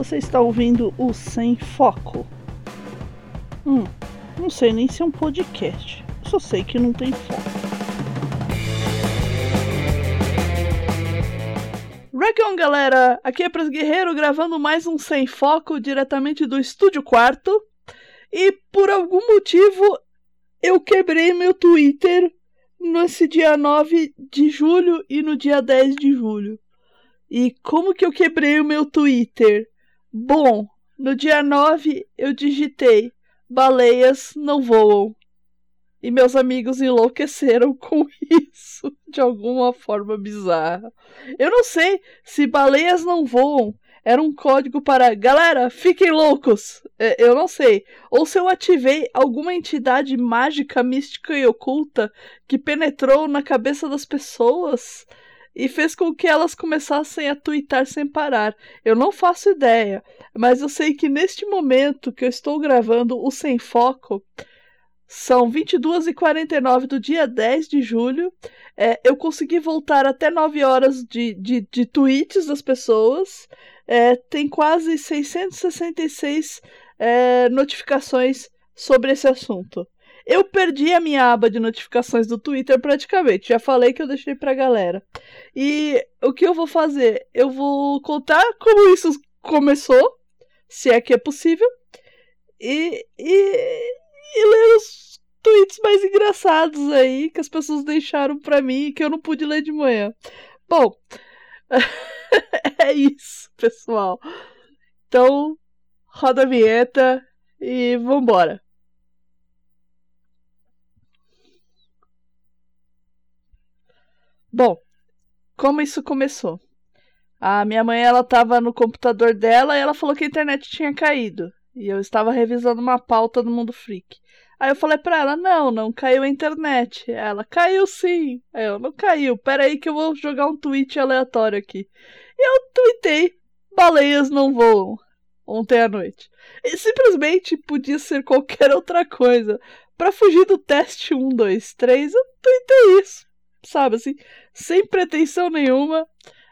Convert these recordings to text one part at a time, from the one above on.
Você está ouvindo o Sem Foco. Hum, não sei nem se é um podcast. Só sei que não tem foco. Rock on, galera! Aqui é Pras Guerreiro gravando mais um Sem Foco diretamente do Estúdio Quarto. E por algum motivo eu quebrei meu Twitter nesse dia 9 de julho e no dia 10 de julho. E como que eu quebrei o meu Twitter? Bom, no dia 9 eu digitei baleias não voam. E meus amigos enlouqueceram com isso de alguma forma bizarra. Eu não sei se baleias não voam era um código para galera, fiquem loucos. É, eu não sei. Ou se eu ativei alguma entidade mágica, mística e oculta que penetrou na cabeça das pessoas e fez com que elas começassem a twittar sem parar. Eu não faço ideia, mas eu sei que neste momento que eu estou gravando o Sem Foco, são 22h49 do dia 10 de julho. É, eu consegui voltar até 9 horas de, de, de tweets das pessoas. É, tem quase 666 é, notificações sobre esse assunto. Eu perdi a minha aba de notificações do Twitter praticamente. Já falei que eu deixei pra galera. E o que eu vou fazer? Eu vou contar como isso começou, se é que é possível, e, e, e ler os tweets mais engraçados aí que as pessoas deixaram pra mim e que eu não pude ler de manhã. Bom, é isso, pessoal. Então, roda a vinheta e vambora. Bom, como isso começou? A minha mãe ela estava no computador dela e ela falou que a internet tinha caído. E eu estava revisando uma pauta do Mundo Freak. Aí eu falei pra ela: Não, não caiu a internet. Ela: Caiu sim. Aí eu: Não caiu. Pera aí que eu vou jogar um tweet aleatório aqui. E eu tweetei: Baleias não voam. Ontem à noite. E simplesmente podia ser qualquer outra coisa. Para fugir do teste 1, 2, 3, eu tweetei isso sabe assim, sem pretensão nenhuma,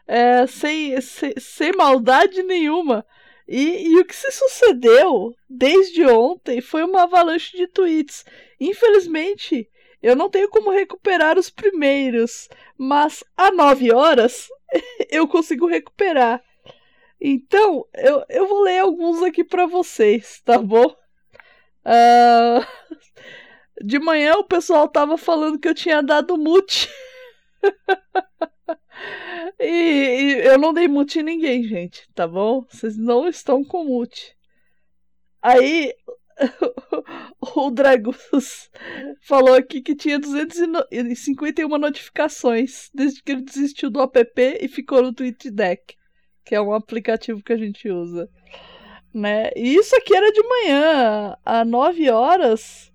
é, sem, sem, sem, maldade nenhuma. E, e o que se sucedeu desde ontem foi uma avalanche de tweets. Infelizmente, eu não tenho como recuperar os primeiros, mas a 9 horas eu consigo recuperar. Então, eu, eu vou ler alguns aqui para vocês, tá bom? Uh, de manhã o pessoal tava falando que eu tinha dado mute. e, e, eu não dei mute em ninguém, gente, tá bom? Vocês não estão com mute. Aí o Dragus falou aqui que tinha 251 notificações desde que ele desistiu do app e ficou no TweetDeck, que é um aplicativo que a gente usa. Né? E isso aqui era de manhã, às 9 horas.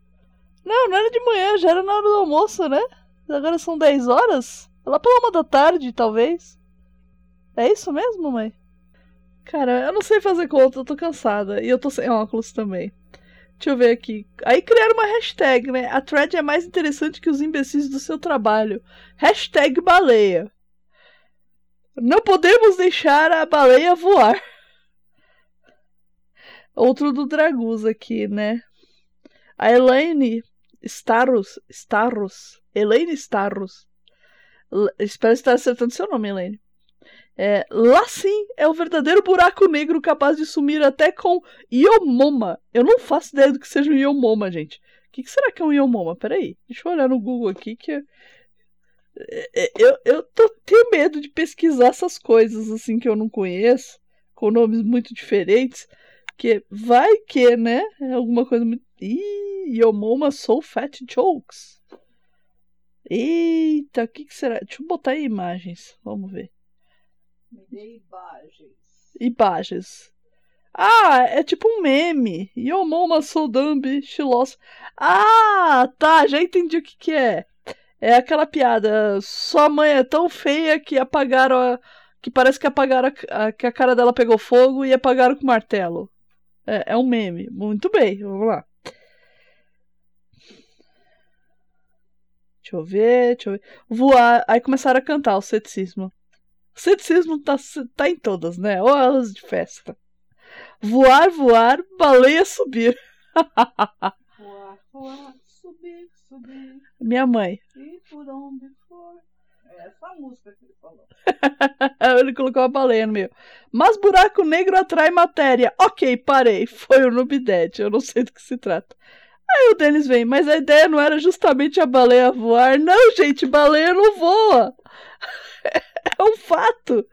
Não, não era de manhã, já era na hora do almoço, né? Agora são 10 horas? Lá pela uma da tarde, talvez. É isso mesmo, mãe? Cara, eu não sei fazer conta, eu tô cansada. E eu tô sem óculos também. Deixa eu ver aqui. Aí criaram uma hashtag, né? A thread é mais interessante que os imbecis do seu trabalho. Hashtag baleia. Não podemos deixar a baleia voar. Outro do Dragus aqui, né? A Elaine Starros, Starros, Elaine Starros. espero estar acertando seu nome, Elaine. É, lá sim é o verdadeiro buraco negro capaz de sumir até com Iomoma. Eu não faço ideia do que seja um Iomoma, gente. O que, que, será que é um Iomoma? Peraí, deixa eu olhar no Google aqui que. É, é, eu, eu tô, tenho medo de pesquisar essas coisas assim que eu não conheço, com nomes muito diferentes. Que vai que, né? É alguma coisa muito. Ih, Yomoma Soul Fat Jokes. Eita, o que, que, será? Deixa eu botar aí imagens. Vamos ver. Me dê imagens. Imagens. Ah, é tipo um meme. Yomoma Soul Dumb Shilos. Ah, tá, já entendi o que, que é. É aquela piada. Sua mãe é tão feia que apagaram a. Que parece que apagaram a, a, que a cara dela pegou fogo e apagaram com martelo. É, é um meme. Muito bem, vamos lá. Deixa eu ver, deixa eu ver. Voar. Aí começaram a cantar o ceticismo. O ceticismo tá, tá em todas, né? Ou elas de festa. Voar, voar, baleia subir. Voar, voar, subir, subir. Minha mãe. E por onde for. É essa música que ele falou. ele colocou a baleia no meio. Mas buraco negro atrai matéria. Ok, parei. Foi o Nubidete. Eu não sei do que se trata. Aí o Denis vem, mas a ideia não era justamente a baleia voar. Não, gente, baleia não voa. É um fato.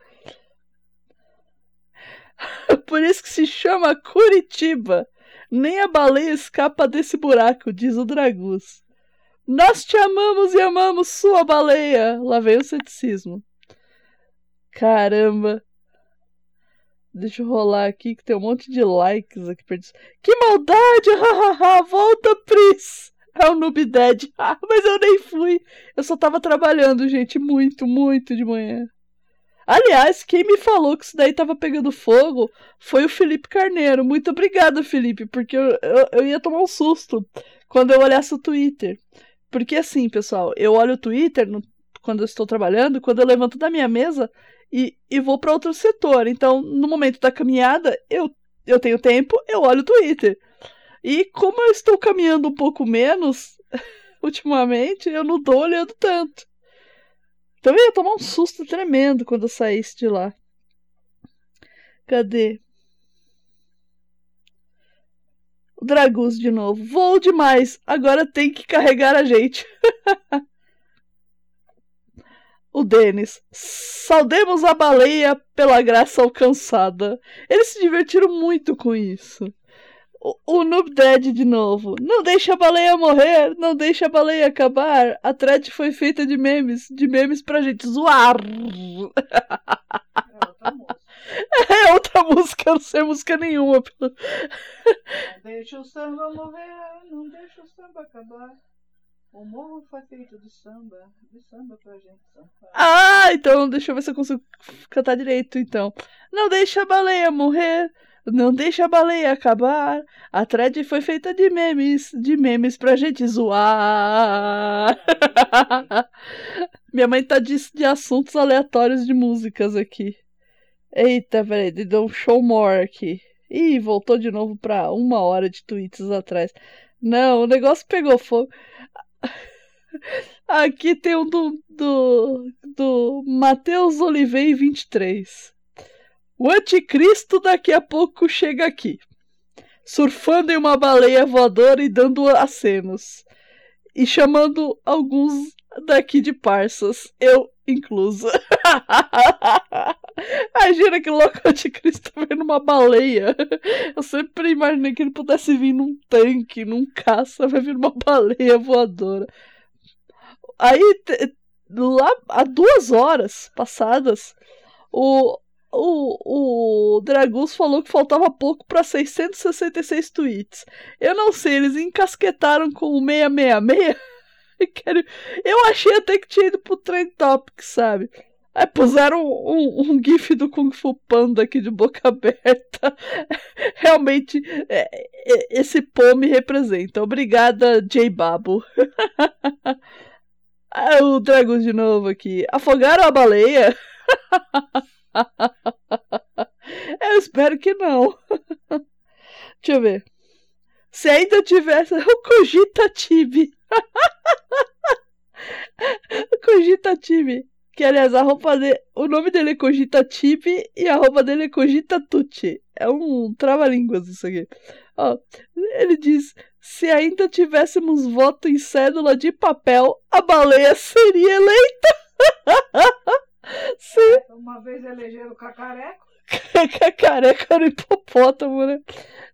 Por isso que se chama Curitiba. Nem a baleia escapa desse buraco, diz o Dragus. Nós te amamos e amamos sua baleia. Lá vem o ceticismo. Caramba. Deixa eu rolar aqui que tem um monte de likes aqui perto. Que maldade! Volta, Pris! É o Noob Dead. Ah, mas eu nem fui. Eu só tava trabalhando, gente, muito, muito de manhã. Aliás, quem me falou que isso daí tava pegando fogo foi o Felipe Carneiro. Muito obrigada, Felipe, porque eu, eu, eu ia tomar um susto quando eu olhasse o Twitter. Porque assim, pessoal, eu olho o Twitter no, quando eu estou trabalhando, quando eu levanto da minha mesa e, e vou para outro setor. Então, no momento da caminhada, eu, eu tenho tempo, eu olho o Twitter. E como eu estou caminhando um pouco menos ultimamente, eu não estou olhando tanto. Então eu ia tomar um susto tremendo quando eu saísse de lá. Cadê? O de novo. Voo demais. Agora tem que carregar a gente. o Denis. Saudemos a baleia pela graça alcançada. Eles se divertiram muito com isso. O, o Noob Dead de novo. Não deixa a baleia morrer, não deixa a baleia acabar. A thread foi feita de memes, de memes pra gente zoar. É outra música. É outra música, eu não sei música nenhuma. Não deixa o samba morrer, não deixa o samba acabar. O morro foi feito de samba, de samba pra gente. Ah, então deixa eu ver se eu consigo cantar direito, então. Não deixa a baleia morrer, não deixa a baleia acabar. A thread foi feita de memes, de memes pra gente zoar. Minha mãe tá de, de assuntos aleatórios de músicas aqui. Eita, peraí, deu um show more aqui. Ih, voltou de novo pra uma hora de tweets atrás. Não, o negócio pegou fogo. Aqui tem um do, do, do Matheus Olivei 23. O anticristo daqui a pouco chega aqui. Surfando em uma baleia voadora e dando acenos. E chamando alguns daqui de parças. Eu inclusa. Imagina que louco o anticristo vendo uma baleia. Eu sempre imaginei que ele pudesse vir num tanque, num caça, vai vir uma baleia voadora. Aí, lá, há duas horas passadas, o, o, o Dragus falou que faltava pouco para 666 tweets. Eu não sei, eles encasquetaram com o 666. Eu achei até que tinha ido pro Trend Topic, sabe? Aí puseram um, um, um, gif do Kung Fu Panda aqui de boca aberta. Realmente, é, é, esse pô me representa. Obrigada, J Babo. ah, o Dragus de novo aqui. Afogaram a baleia? Eu espero que não. Deixa eu ver. Se ainda tivesse o Cogitative. Cogitative. Que aliás, a roupa dele. O nome dele é Cogitative e a roupa dele é Cogitatucci. É um trava-línguas isso aqui. Ó, ele diz: se ainda tivéssemos voto em cédula de papel, a baleia seria eleita. Sim. Uma vez elegeram o cacareco. cacareco era hipopótamo, né?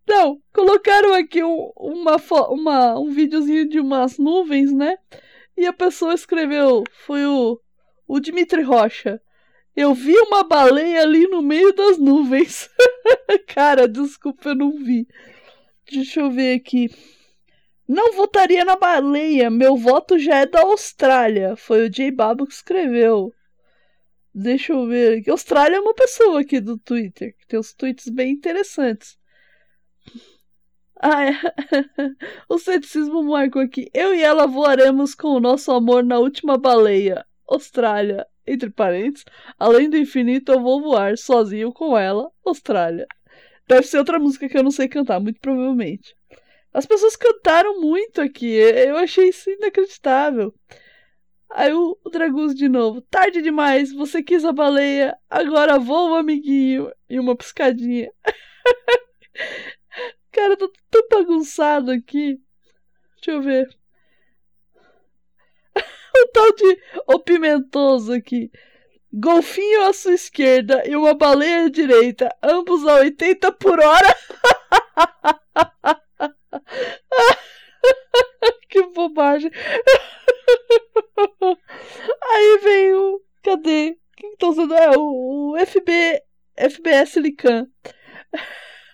Não, colocaram aqui um, uma, uma, um videozinho de umas nuvens, né? E a pessoa escreveu, foi o, o Dimitri Rocha. Eu vi uma baleia ali no meio das nuvens. Cara, desculpa, eu não vi. Deixa eu ver aqui. Não votaria na baleia, meu voto já é da Austrália. Foi o J Babo que escreveu. Deixa eu ver. Austrália é uma pessoa aqui do Twitter, que tem uns tweets bem interessantes. Ah, é. o ceticismo marcou aqui. Eu e ela voaremos com o nosso amor na última baleia. Austrália. Entre parênteses. Além do infinito, eu vou voar sozinho com ela. Austrália. Deve ser outra música que eu não sei cantar, muito provavelmente. As pessoas cantaram muito aqui. Eu achei isso inacreditável. Aí o, o de novo. Tarde demais, você quis a baleia, agora voa, amiguinho. E uma piscadinha. Cara, eu tô tão bagunçado aqui. Deixa eu ver. O tal de o pimentoso aqui. Golfinho à sua esquerda e uma baleia à direita, ambos a 80 por hora. que bobagem. Aí vem o. Cadê? Quem que tá usando? É o, o FB, FBS Lican.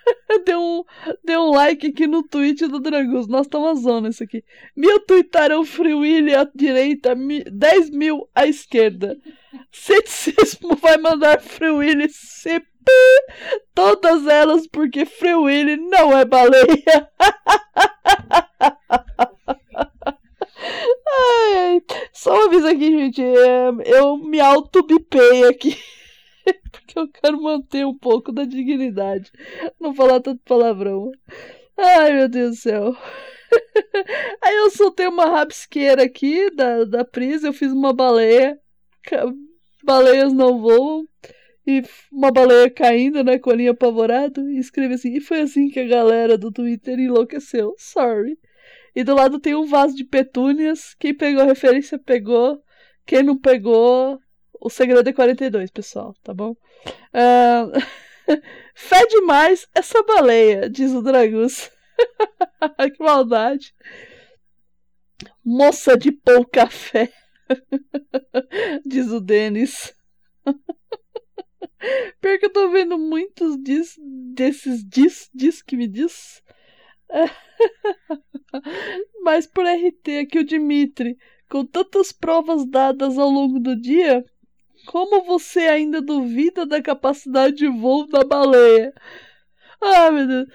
deu, um, deu um like aqui no tweet do Dragus. Nossa, tá uma zona isso aqui. Mil tweetaram Free Willy à direita, 10 mil à esquerda. Ceticismo vai mandar Free Willy CP. Todas elas porque Free Willy não é baleia. ai. Só um aviso aqui, gente. É, eu me auto-bipei aqui. Porque eu quero manter um pouco da dignidade. Não falar tanto palavrão. Ai, meu Deus do céu. Aí eu soltei uma rabisqueira aqui da, da Pris, eu fiz uma baleia. Baleias não voam. E uma baleia caindo, né, com a linha apavorado. E escreve assim, e foi assim que a galera do Twitter enlouqueceu. Sorry. E do lado tem um vaso de petúnias. Quem pegou a referência pegou. Quem não pegou, o segredo é 42, pessoal, tá bom? Uh... Fé demais essa baleia, diz o Dragus. que maldade. Moça de pouca fé, diz o Denis. Pior que eu tô vendo muitos diz, desses diz, diz que me diz. Mas por RT aqui o Dimitri, com tantas provas dadas ao longo do dia, como você ainda duvida da capacidade de voo da baleia? Ah, meu Deus.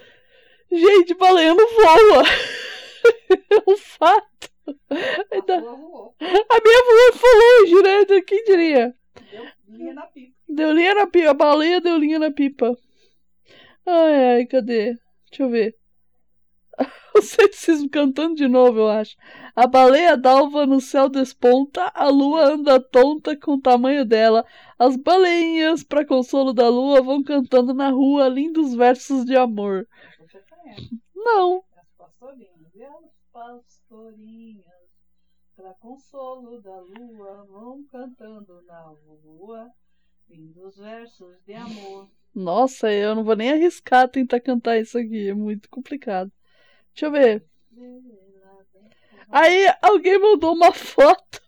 Gente, baleia não voa. é um fato. A, voou. a minha voou foi longe, né? Quem diria? Deu linha na pipa. Deu linha na pipa. A baleia deu linha na pipa. Ai, ai, cadê? Deixa eu ver. O ceticismo cantando de novo, eu acho. A baleia d'alva no céu desponta, a lua anda tonta com o tamanho dela. As baleinhas, para consolo da lua, vão cantando na rua lindos versos de amor. Você conhece. Não. As pastorinhas e as pastorinhas, para consolo da lua, vão cantando na rua lindos versos de amor. Nossa, eu não vou nem arriscar tentar cantar isso aqui, é muito complicado. Deixa eu ver. Aí alguém mandou uma foto.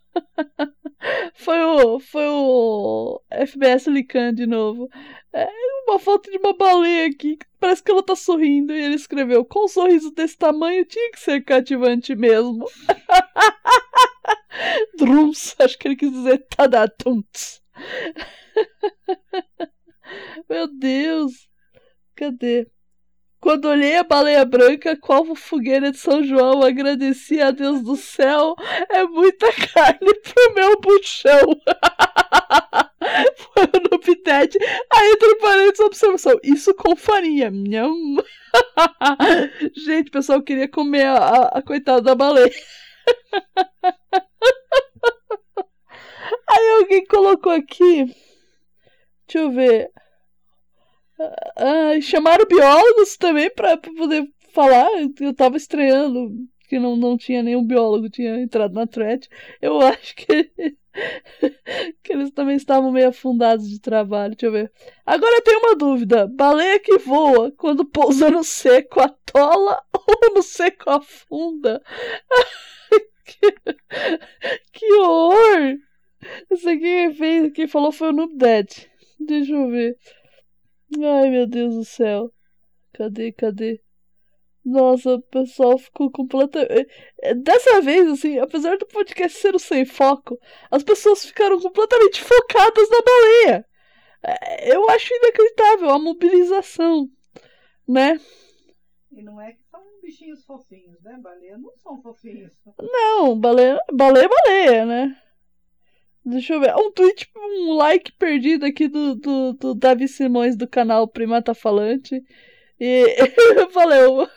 foi o foi o FBS Lican de novo. É uma foto de uma baleia aqui. Parece que ela tá sorrindo. E ele escreveu: Com um sorriso desse tamanho tinha que ser cativante mesmo. Drums, acho que ele quis dizer Tadatunts. Meu Deus. Cadê? Quando olhei a baleia branca, qual fogueira de São João, agradeci a Deus do céu. É muita carne pro meu buchão. Foi o novidade. Aí, entre parênteses, observação. Isso com farinha. Nham. Gente, o pessoal queria comer a, a, a coitada da baleia. Aí alguém colocou aqui. Deixa eu ver. Ah, chamaram biólogos também para poder falar. Eu tava estranhando que não, não tinha nenhum biólogo tinha entrado na thread. Eu acho que, que eles também estavam meio afundados de trabalho. Deixa eu ver. Agora eu tenho uma dúvida: baleia que voa quando pousa no seco atola ou no seco afunda? que, que horror! Isso aqui quem, fez, quem falou foi o Noob Dead. Deixa eu ver. Ai, meu Deus do céu. Cadê, cadê? Nossa, o pessoal ficou completamente. Eh, dessa vez, assim, apesar do podcast ser o sem foco, as pessoas ficaram completamente focadas na baleia. Eh, eu acho inacreditável a mobilização, né? E não é que são bichinhos fofinhos, né? Baleia não são fofinhos. Não, baleia, baleia é baleia, né? Deixa eu ver. Um tweet, um like perdido aqui do, do, do Davi Simões do canal Primata Falante. E valeu.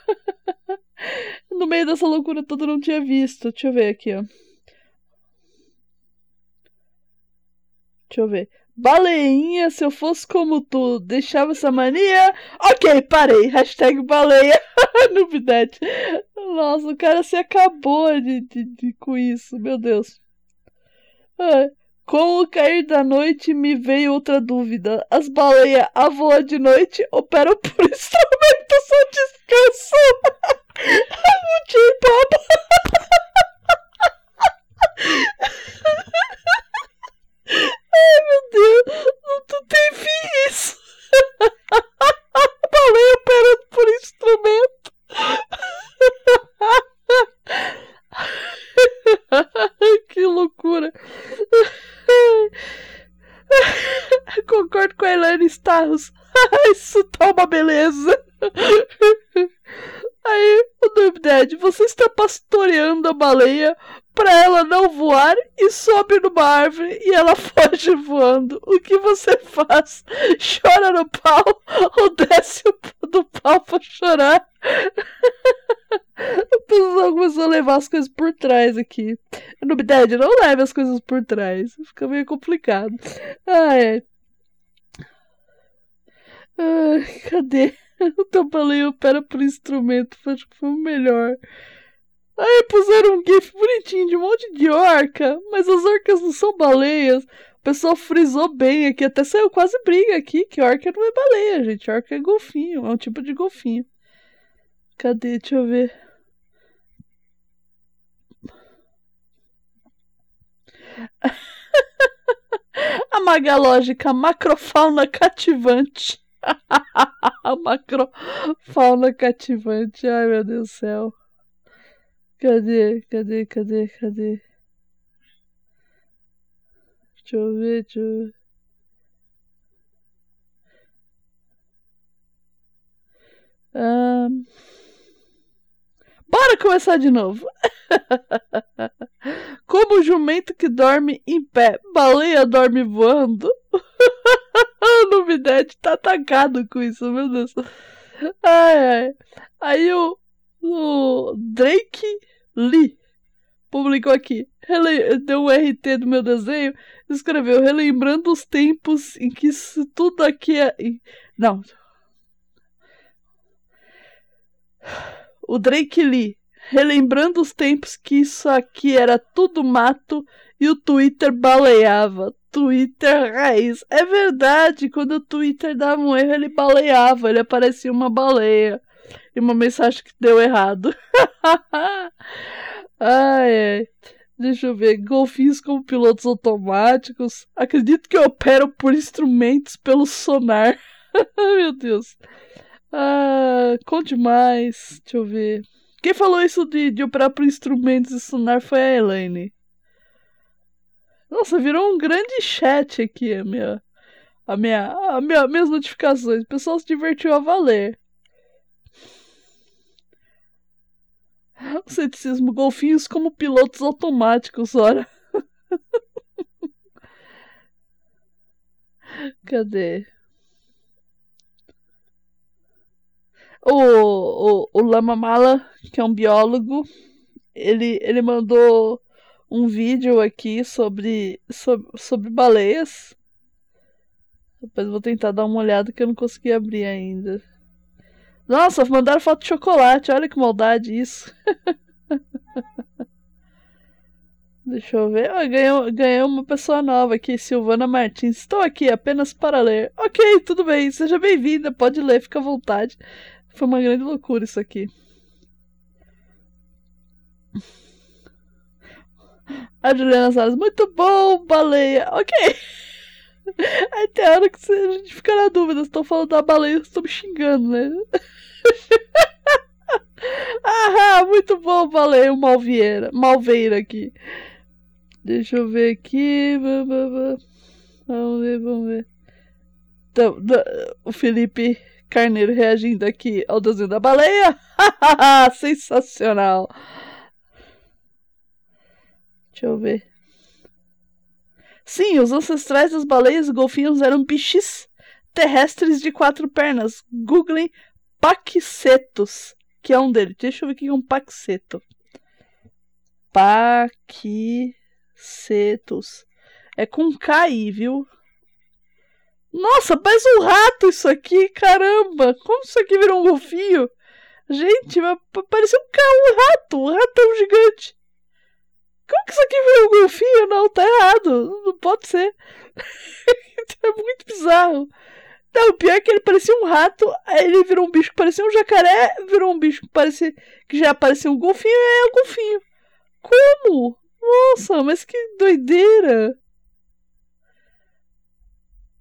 no meio dessa loucura toda eu não tinha visto. Deixa eu ver aqui, ó. Deixa eu ver. Baleinha, se eu fosse como tu, deixava essa mania. Ok, parei. Hashtag baleia. Novidade. Nossa, o cara se acabou de, de, de com isso. Meu Deus. Ah, com o cair da noite me veio outra dúvida. As baleias a voa de noite operam por instrumento só descanso. o J-Pop. Ai, meu Deus. Não tem fim isso. Baleia operando por instrumento. que loucura. Concordo com a Elaine Starros. Isso tá uma beleza. Aí, o Noob Dad, você está pastoreando a baleia para ela não voar e sobe numa árvore e ela foge voando. O que você faz? Chora no pau ou desce do pau para chorar? O pessoal começou a levar as coisas por trás aqui. Noob Dad, não leve as coisas por trás. Fica meio complicado. Ah, é. Cadê? O tampaleio opera por instrumento. Acho que foi o melhor. Aí puseram um gif bonitinho de um monte de orca. Mas as orcas não são baleias. O pessoal frisou bem aqui. Até saiu quase briga aqui. Que orca não é baleia, gente. Orca é golfinho. É um tipo de golfinho. Cadê? Deixa eu ver. A magalógica macrofauna cativante. Macrofauna cativante. Ai, meu Deus do céu. Cadê? Cadê? Cadê? Cadê? Deixa eu ver, deixa eu ver. Um... Bora começar de novo. Como o jumento que dorme em pé, baleia dorme voando. O Novidade tá atacado com isso, meu Deus. Ai, ai. Aí o, o Drake Lee publicou aqui. Rele... Deu um RT do meu desenho. Escreveu, relembrando os tempos em que isso tudo aqui é. Não. O Drake Lee relembrando os tempos que isso aqui era tudo mato e o Twitter baleava. Twitter raiz. É verdade, quando o Twitter dava um erro, ele baleava, ele aparecia uma baleia. E uma mensagem que deu errado. ai, ai. Deixa eu ver. Golfinhos como pilotos automáticos. Acredito que operam por instrumentos pelo sonar. Meu Deus. Ah, conte mais. Deixa eu ver. Quem falou isso de, de operar por instrumentos e sonar foi a Elaine. Nossa, virou um grande chat aqui a minha, a minha, a minha, minhas notificações. O pessoal se divertiu a valer. O ceticismo, golfinhos como pilotos automáticos, ora. Cadê? O, o, o Lama Mala, que é um biólogo, ele, ele mandou um vídeo aqui sobre, sobre, sobre baleias. Depois vou tentar dar uma olhada que eu não consegui abrir ainda. Nossa, mandaram foto de chocolate. Olha que maldade isso. Deixa eu ver. Ganhei, ganhei uma pessoa nova aqui, Silvana Martins. Estou aqui apenas para ler. Ok, tudo bem. Seja bem-vinda. Pode ler, fica à vontade. Foi uma grande loucura isso aqui. A Juliana Salles, muito bom, baleia. Ok. Aí tem hora que a gente fica na dúvida se estão falando da baleia ou estão me xingando, né? ah, muito bom, baleia, o. Malveira aqui. Deixa eu ver aqui. Vamos ver, vamos ver. Então, o Felipe Carneiro reagindo aqui ao desenho da baleia. Sensacional. Deixa eu ver. Sim, os ancestrais das baleias e golfinhos eram bichos terrestres de quatro pernas. Googlem Paquicetos, que é um deles. Deixa eu ver o que é um Paquiceto. Paquicetos. É com K aí, viu? Nossa, parece um rato isso aqui, caramba! Como isso aqui virou um golfinho? Gente, parecia um, um rato, um ratão gigante. Como que isso aqui um golfinho? Não, tá errado. Não pode ser. é muito bizarro. Não, o pior é que ele parecia um rato, aí ele virou um bicho que parecia um jacaré, virou um bicho que parecia que já parecia um golfinho, é um golfinho. Como? Nossa, mas que doideira!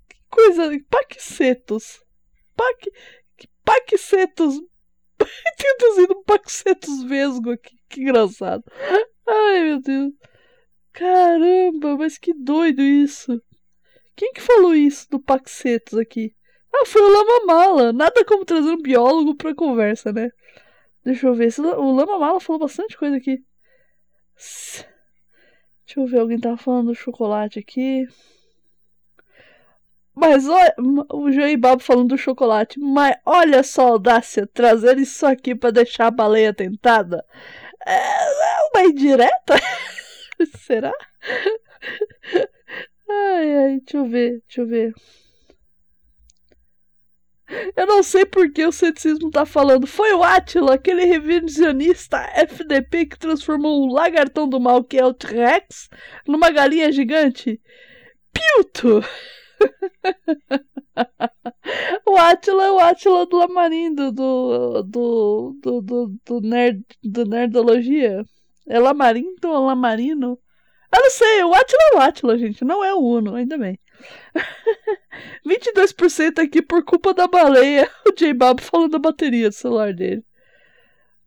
Que coisa. Paquicetos. Pac... Paquicetos. Traduzindo Paquicetos vesgo aqui. Que engraçado. Ai, meu Deus. Caramba, mas que doido isso. Quem que falou isso do Paxetos aqui? Ah, foi o Lama Mala. Nada como trazer um biólogo pra conversa, né? Deixa eu ver. O Lama Mala falou bastante coisa aqui. Deixa eu ver, alguém tava falando do chocolate aqui. Mas olha, o Joey Babo falando do chocolate. Mas olha só a audácia, trazer isso aqui para deixar a baleia tentada. É uma indireta? Será? Ai, ai, deixa eu ver, deixa eu ver. Eu não sei por que o ceticismo tá falando. Foi o Atila, aquele revisionista FDP que transformou o lagartão do mal, que é o T-Rex, numa galinha gigante. Pilto! o Atila é o Atila do Lamarindo, do, do, do, do, do, nerd, do Nerdologia. É Lamarindo ou Lamarino? Eu não sei, o Atila é o Atila, gente, não é o Uno, ainda bem. 22% aqui por culpa da baleia. O J Bob falando da bateria do celular dele.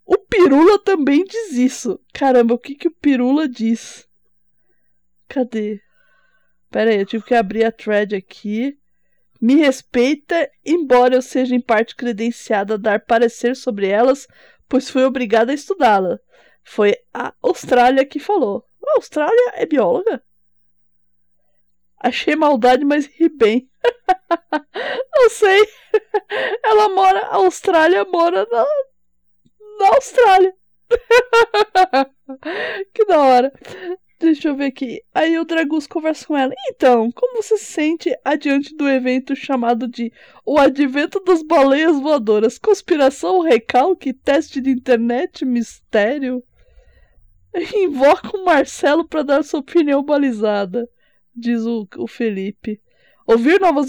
O Pirula também diz isso. Caramba, o que, que o Pirula diz? Cadê? Pera aí, eu tive que abrir a thread aqui. Me respeita, embora eu seja em parte credenciada a dar parecer sobre elas, pois fui obrigada a estudá-la. Foi a Austrália que falou. A Austrália é bióloga? Achei maldade, mas ri bem. Não sei. Ela mora. A Austrália mora na, na Austrália. que da hora. Deixa eu ver aqui. Aí o Dragus conversa com ela. Então, como você se sente adiante do evento chamado de O Advento das Baleias Voadoras? Conspiração, recalque, teste de internet, mistério? Invoca o Marcelo para dar sua opinião balizada, diz o, o Felipe. Ouvir novas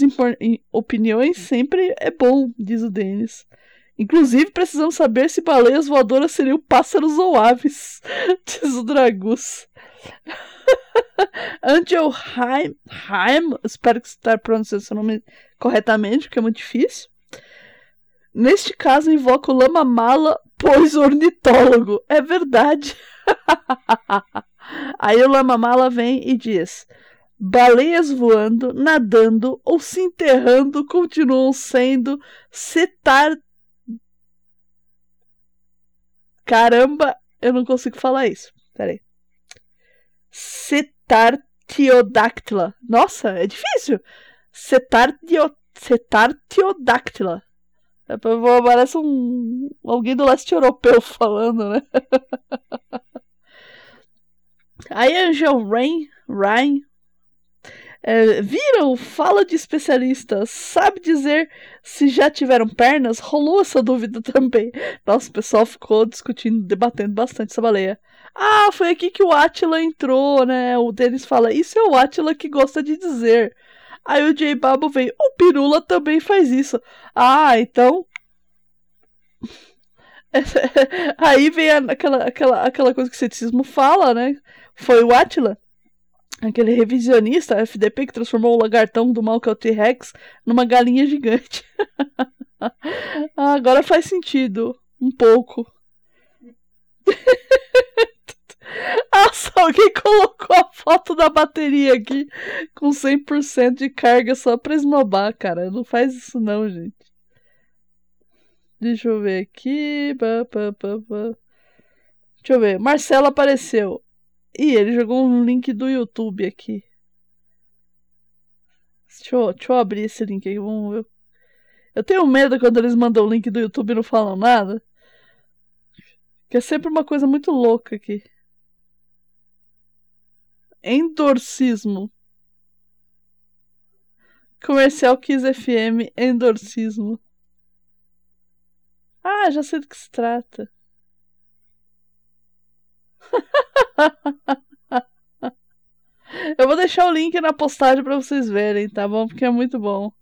opiniões sempre é bom, diz o Denis. Inclusive, precisamos saber se baleias voadoras seriam pássaros ou aves, diz o Dragus. Angel Heim, Heim, espero que esteja pronunciando seu nome corretamente, porque é muito difícil. Neste caso, invoca o Lama Mala, pois ornitólogo. É verdade. Aí o Lama Mala vem e diz: baleias voando, nadando ou se enterrando continuam sendo cetar. Caramba, eu não consigo falar isso. Peraí. Cetartiodactyla. Nossa, é difícil. Cetartio... Cetartiodactyla. É, parece um alguém do leste europeu falando, né? Aí Angel Rain, Rain é, viram? Fala de especialista. Sabe dizer se já tiveram pernas? Rolou essa dúvida também. Nossa, o pessoal ficou discutindo, debatendo bastante essa baleia. Ah, foi aqui que o Atila entrou, né? O Denis fala, isso é o Atila que gosta de dizer. Aí o J Babo vem, o Pirula também faz isso. Ah, então. Aí vem aquela, aquela, aquela coisa que o ceticismo fala, né? Foi o Atila, aquele revisionista FDP que transformou o lagartão do mal que é o T-Rex numa galinha gigante. ah, agora faz sentido, um pouco. Nossa, alguém colocou a foto da bateria aqui com 100% de carga só pra esnobar, cara. Não faz isso não, gente. Deixa eu ver aqui. Deixa eu ver. Marcelo apareceu. Ih, ele jogou um link do YouTube aqui. Deixa eu, deixa eu abrir esse link aí. Vamos ver. Eu tenho medo quando eles mandam o link do YouTube e não falam nada. Que é sempre uma coisa muito louca aqui. Endorcismo. Comercial Kiss FM, endorcismo. Ah, já sei do que se trata. Eu vou deixar o link na postagem para vocês verem, tá bom? Porque é muito bom.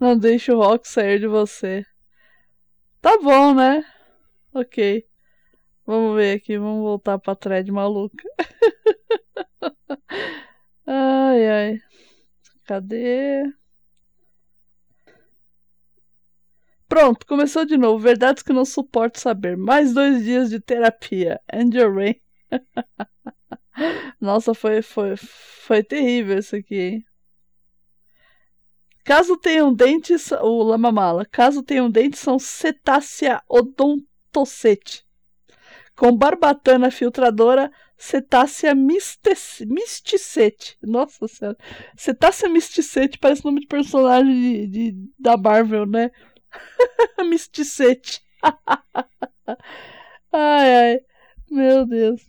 Não deixe o rock sair de você. Tá bom, né? Ok. Vamos ver aqui, vamos voltar pra thread maluca. ai, ai. Cadê? Pronto, começou de novo. Verdades que não suporto saber. Mais dois dias de terapia. Angel Rain. Nossa, foi, foi, foi terrível isso aqui, hein? Caso tenham dentes, o lamamala, caso tenham dentes, são cetácea odontocete. Com barbatana filtradora, cetácea misticete. Nossa senhora. Cetácea misticete parece nome de personagem de, de da Marvel, né? misticete. ai, ai. Meu Deus.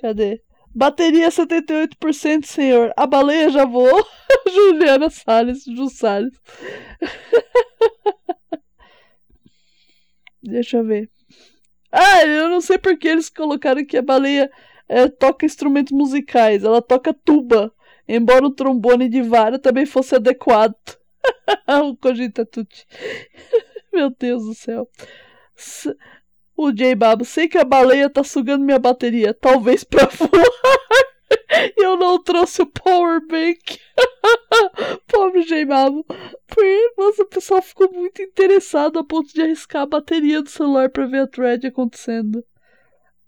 Cadê? Bateria 78%, senhor. A baleia já voou. Juliana Salles, Ju Salles. Deixa eu ver. Ah, eu não sei porque eles colocaram que a baleia é, toca instrumentos musicais. Ela toca tuba. Embora o trombone de vara também fosse adequado. o Cogita Tutti. Meu Deus do céu. O J Babo, sei que a baleia tá sugando minha bateria, talvez pra voar. Eu não trouxe o power bank. Pobre J Babo. Nossa, o pessoal ficou muito interessado a ponto de arriscar a bateria do celular pra ver a thread acontecendo.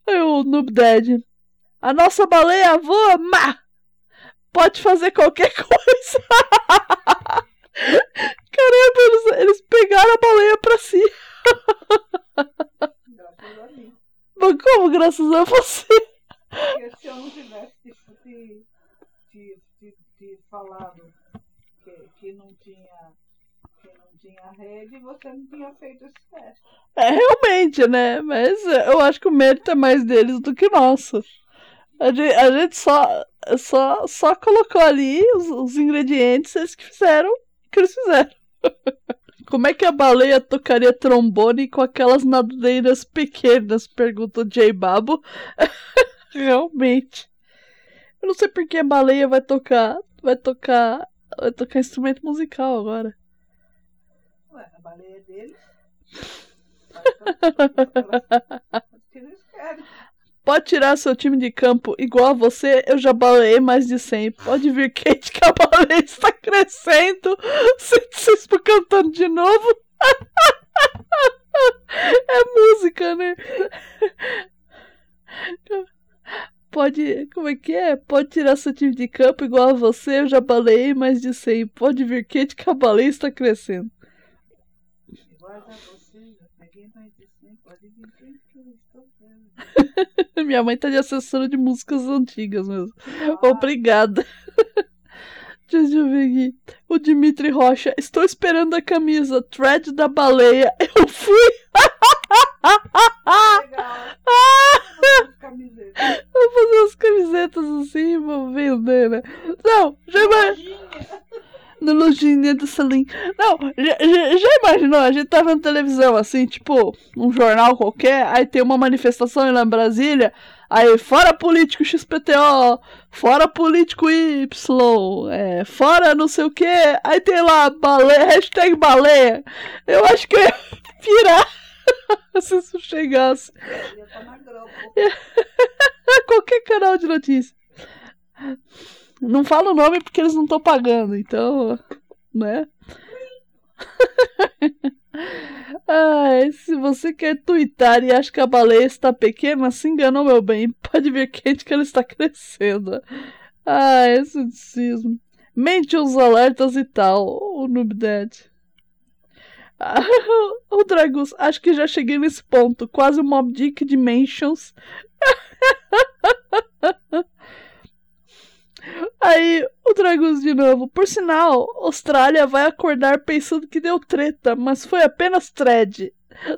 Aí o Noob Dead. A nossa baleia voa, ma! Pode fazer qualquer coisa. Caramba, eles, eles pegaram a baleia pra si. Mas como graças a você? Porque se eu não tivesse tipo, te, te, te, te falado que, que não tinha tinha rede, você não tinha feito esse teste. É, realmente, né? Mas eu acho que o mérito é mais deles do que nosso. A gente, a gente só, só, só colocou ali os, os ingredientes, eles que fizeram que eles fizeram. Como é que a baleia tocaria trombone com aquelas nadadeiras pequenas? Pergunta o J Babo. Realmente. Eu não sei porque a baleia vai tocar. Vai tocar. Vai tocar instrumento musical agora. Ué, a baleia é dele. Pode tirar seu time de campo igual a você, eu já baleei mais de 100. Pode vir Kate que a baleia está crescendo. Vocês estão cantando de novo? É música, né? Pode. Como é que é? Pode tirar seu time de campo igual a você, eu já baleei mais de 100. Pode vir Kate que a baleia está crescendo. Igual a você, já peguei mais de 100. Pode vir Minha mãe tá de assessora de músicas antigas mesmo. Ah. Obrigada. Deixa eu ver aqui. O Dimitri Rocha. Estou esperando a camisa. Thread da baleia. Eu fui. Legal. Vou fazer as camisetas assim, vou vender, né? Não, já imagina no lojinha do Salim. Não, já, já, já, imaginou? A gente tá vendo televisão assim, tipo, um jornal qualquer, aí tem uma manifestação lá em Brasília, aí fora político XPTO, fora político Y, é, fora não sei o que, aí tem lá baleia, hashtag baleia. Eu acho que eu ia pirar se isso chegasse. Qualquer canal de notícia. Não fala o nome porque eles não estão pagando, então, né? Ai, se você quer twittar e acha que a baleia está pequena, se enganou, meu bem. Pode ver quente que ela está crescendo. Ah, esse cismo. Mente os alertas e tal. O Noob Dead. Ah, o Dragus, acho que já cheguei nesse ponto. Quase um Mob Dick Dimensions. Aí o Dragus de novo. Por sinal, Austrália vai acordar pensando que deu treta, mas foi apenas thread.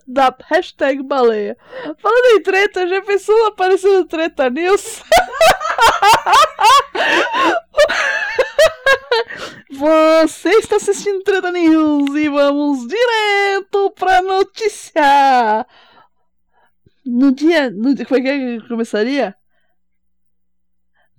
Da hashtag baleia. Falando em treta, já pensou aparecendo treta news? Você está assistindo Treta News e vamos direto pra notícia. No dia. No, como é que começaria?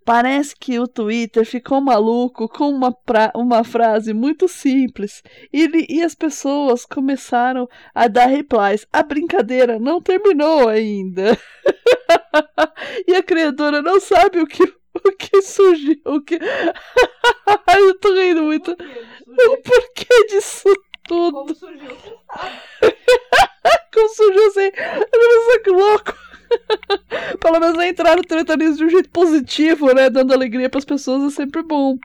Parece que o Twitter ficou maluco com uma, pra, uma frase muito simples e, e as pessoas começaram a dar replies. A brincadeira não terminou ainda. e a criadora não sabe o que, o que surgiu. O que... Eu tô rindo muito. O porquê disso tudo? Como surgiu. Como surgiu assim? Nossa, que louco! Entrar no Treta News de um jeito positivo, né? Dando alegria pras pessoas é sempre bom.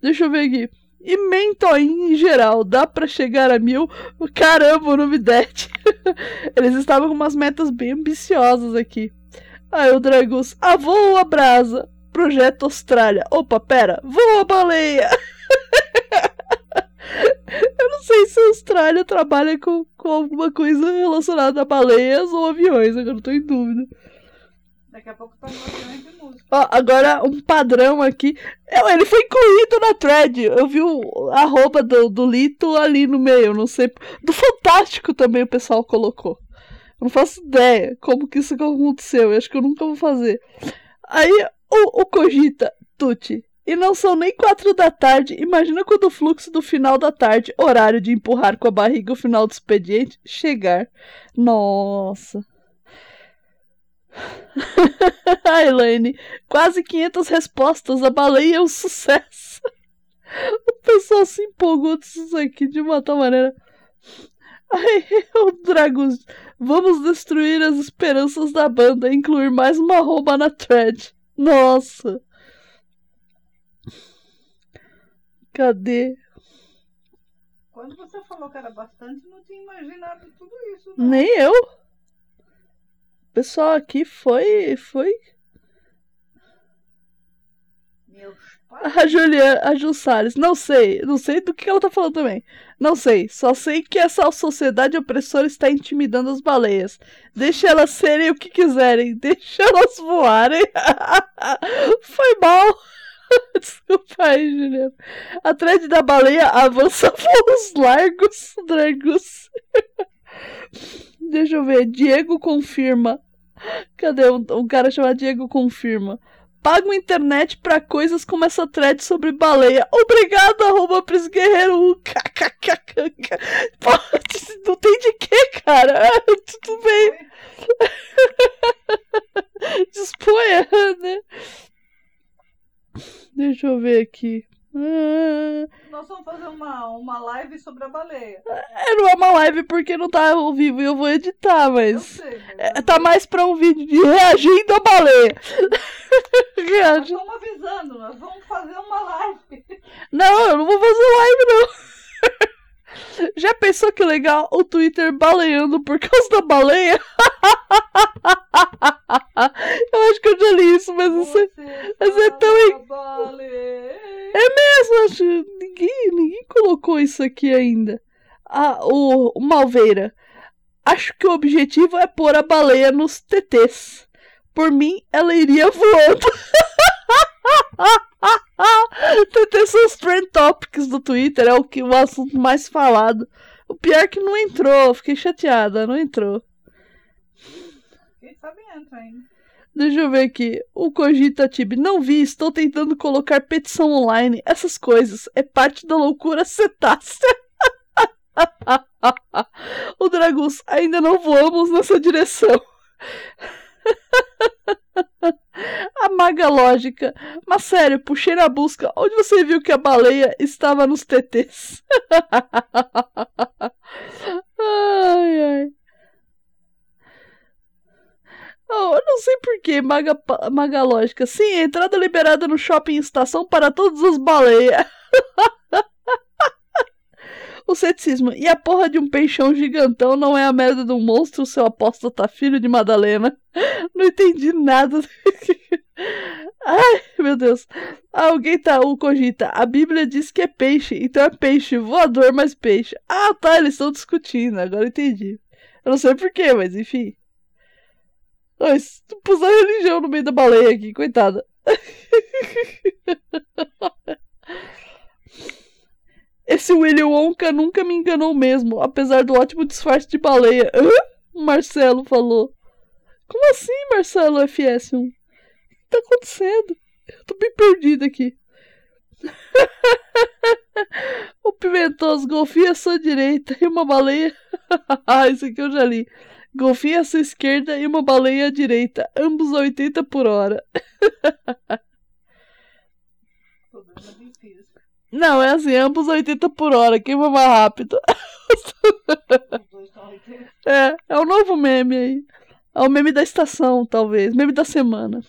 Deixa eu ver aqui. E Mentoin em geral, dá pra chegar a mil? Caramba, novidade. Eles estavam com umas metas bem ambiciosas aqui. Aí o Dragus, a voa brasa. Projeto Austrália. Opa, pera, voa baleia. Eu não sei se a Austrália trabalha com, com alguma coisa relacionada a baleias ou aviões, agora eu tô em dúvida. Daqui a pouco tá de música. Ó, agora um padrão aqui. Eu- Ele foi incluído na thread. Eu vi o arroba do, do Lito ali no meio. Não sei. Do Fantástico também o pessoal colocou. Eu não faço ideia como que isso aconteceu. Eu acho que eu nunca vou fazer. Aí o, o Cogita, Tuti. E não são nem quatro da tarde. Imagina quando o fluxo do final da tarde, horário de empurrar com a barriga o final do expediente, chegar. Nossa. A Elaine, quase 500 respostas. A baleia é um sucesso. O pessoal se empolgou disso aqui de uma tal maneira. Aí, o Dragos, vamos destruir as esperanças da banda, incluir mais uma arroba na thread. Nossa. Cadê? Quando você falou que era bastante, não tinha imaginado tudo isso. Não. Nem eu. Pessoal aqui foi. Foi. A Juliana, a Ju Salles. Não sei. Não sei do que ela tá falando também. Não sei. Só sei que essa sociedade opressora está intimidando as baleias. Deixa elas serem o que quiserem. Deixa elas voarem. Foi mal. Desculpa aí, Juliana. A thread da baleia avança voos largos, dragos. Deixa eu ver. Diego confirma. Cadê um, um cara chamado Diego confirma? Pago internet pra coisas como essa thread sobre baleia. Obrigado, arroba Pris Guerreiro. Pô, não tem de quê, cara? Tudo bem. Disponha, né? Deixa eu ver aqui. Ah, Nós vamos fazer uma, uma live sobre a baleia. É, não é uma live porque não tá ao vivo e eu vou editar, mas. sei, mas é, tá mais pra um vídeo de reagindo à baleia. Reage. estamos avisando, nós vamos fazer uma live. Não, eu não vou fazer live, não. Já pensou que legal o Twitter baleando por causa da baleia? eu acho que eu já li isso, mas sei. Você mas é tão. É mesmo, acho. Ninguém, ninguém colocou isso aqui ainda. Ah, o, o Malveira. Acho que o objetivo é pôr a baleia nos TTs. Por mim, ela iria voando. TT são os trend topics do Twitter, é o, que, o assunto mais falado. O pior é que não entrou, fiquei chateada, não entrou. Entra ainda. Deixa eu ver aqui. O Cogita Tib. Não vi, estou tentando colocar petição online. Essas coisas. É parte da loucura cetácea. o Dragus. Ainda não voamos nessa direção. A maga lógica. Mas sério, puxei na busca. Onde você viu que a baleia estava nos TTs? ai, ai. Oh, eu maga, pa- maga lógica. Sim, entrada liberada no shopping estação para todas as baleias. o ceticismo. E a porra de um peixão gigantão não é a merda de um monstro, seu apóstata filho de Madalena. Não entendi nada. Ai, meu Deus. Alguém tá, o cogita. A Bíblia diz que é peixe, então é peixe voador, mas peixe. Ah, tá, eles estão discutindo, agora entendi. Eu não sei porquê, mas enfim. Nós pusemos a religião no meio da baleia aqui, coitada. Esse William Wonka nunca me enganou mesmo, apesar do ótimo disfarce de baleia. Hã? Marcelo falou. Como assim, Marcelo FS1? O que tá acontecendo? Eu tô bem perdido aqui. o pimentoso golfinho à sua direita e uma baleia. ah, isso aqui eu já li. Golfinho à sua esquerda e uma baleia à direita, ambos a 80 por hora. Não, é assim, ambos 80 por hora, quem vai mais rápido? é, é o novo meme aí. É o meme da estação, talvez. Meme da semana.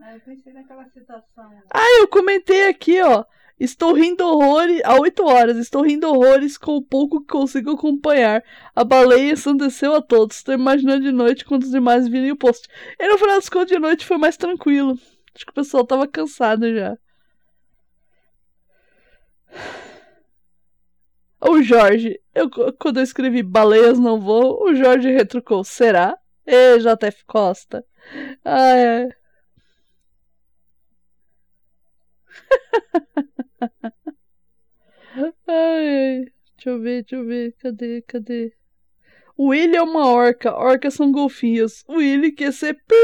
Ah, eu pensei naquela citação. Ah, eu comentei aqui, ó. Estou rindo horrores. Há 8 horas. Estou rindo horrores com o pouco que consigo acompanhar. A baleia ensandeceu a todos. Estou imaginando de noite quando os demais virem o post. E no final das contas, de noite foi mais tranquilo. Acho que o pessoal tava cansado já. O Jorge, eu, quando eu escrevi baleias não vou, o Jorge retrucou, será? E JF Costa. Ah, é. ai, ai. Deixa eu ver, deixa eu ver. Cadê, cadê? O Willy é uma orca. Orcas são golfinhos. O Willy quer ser pi.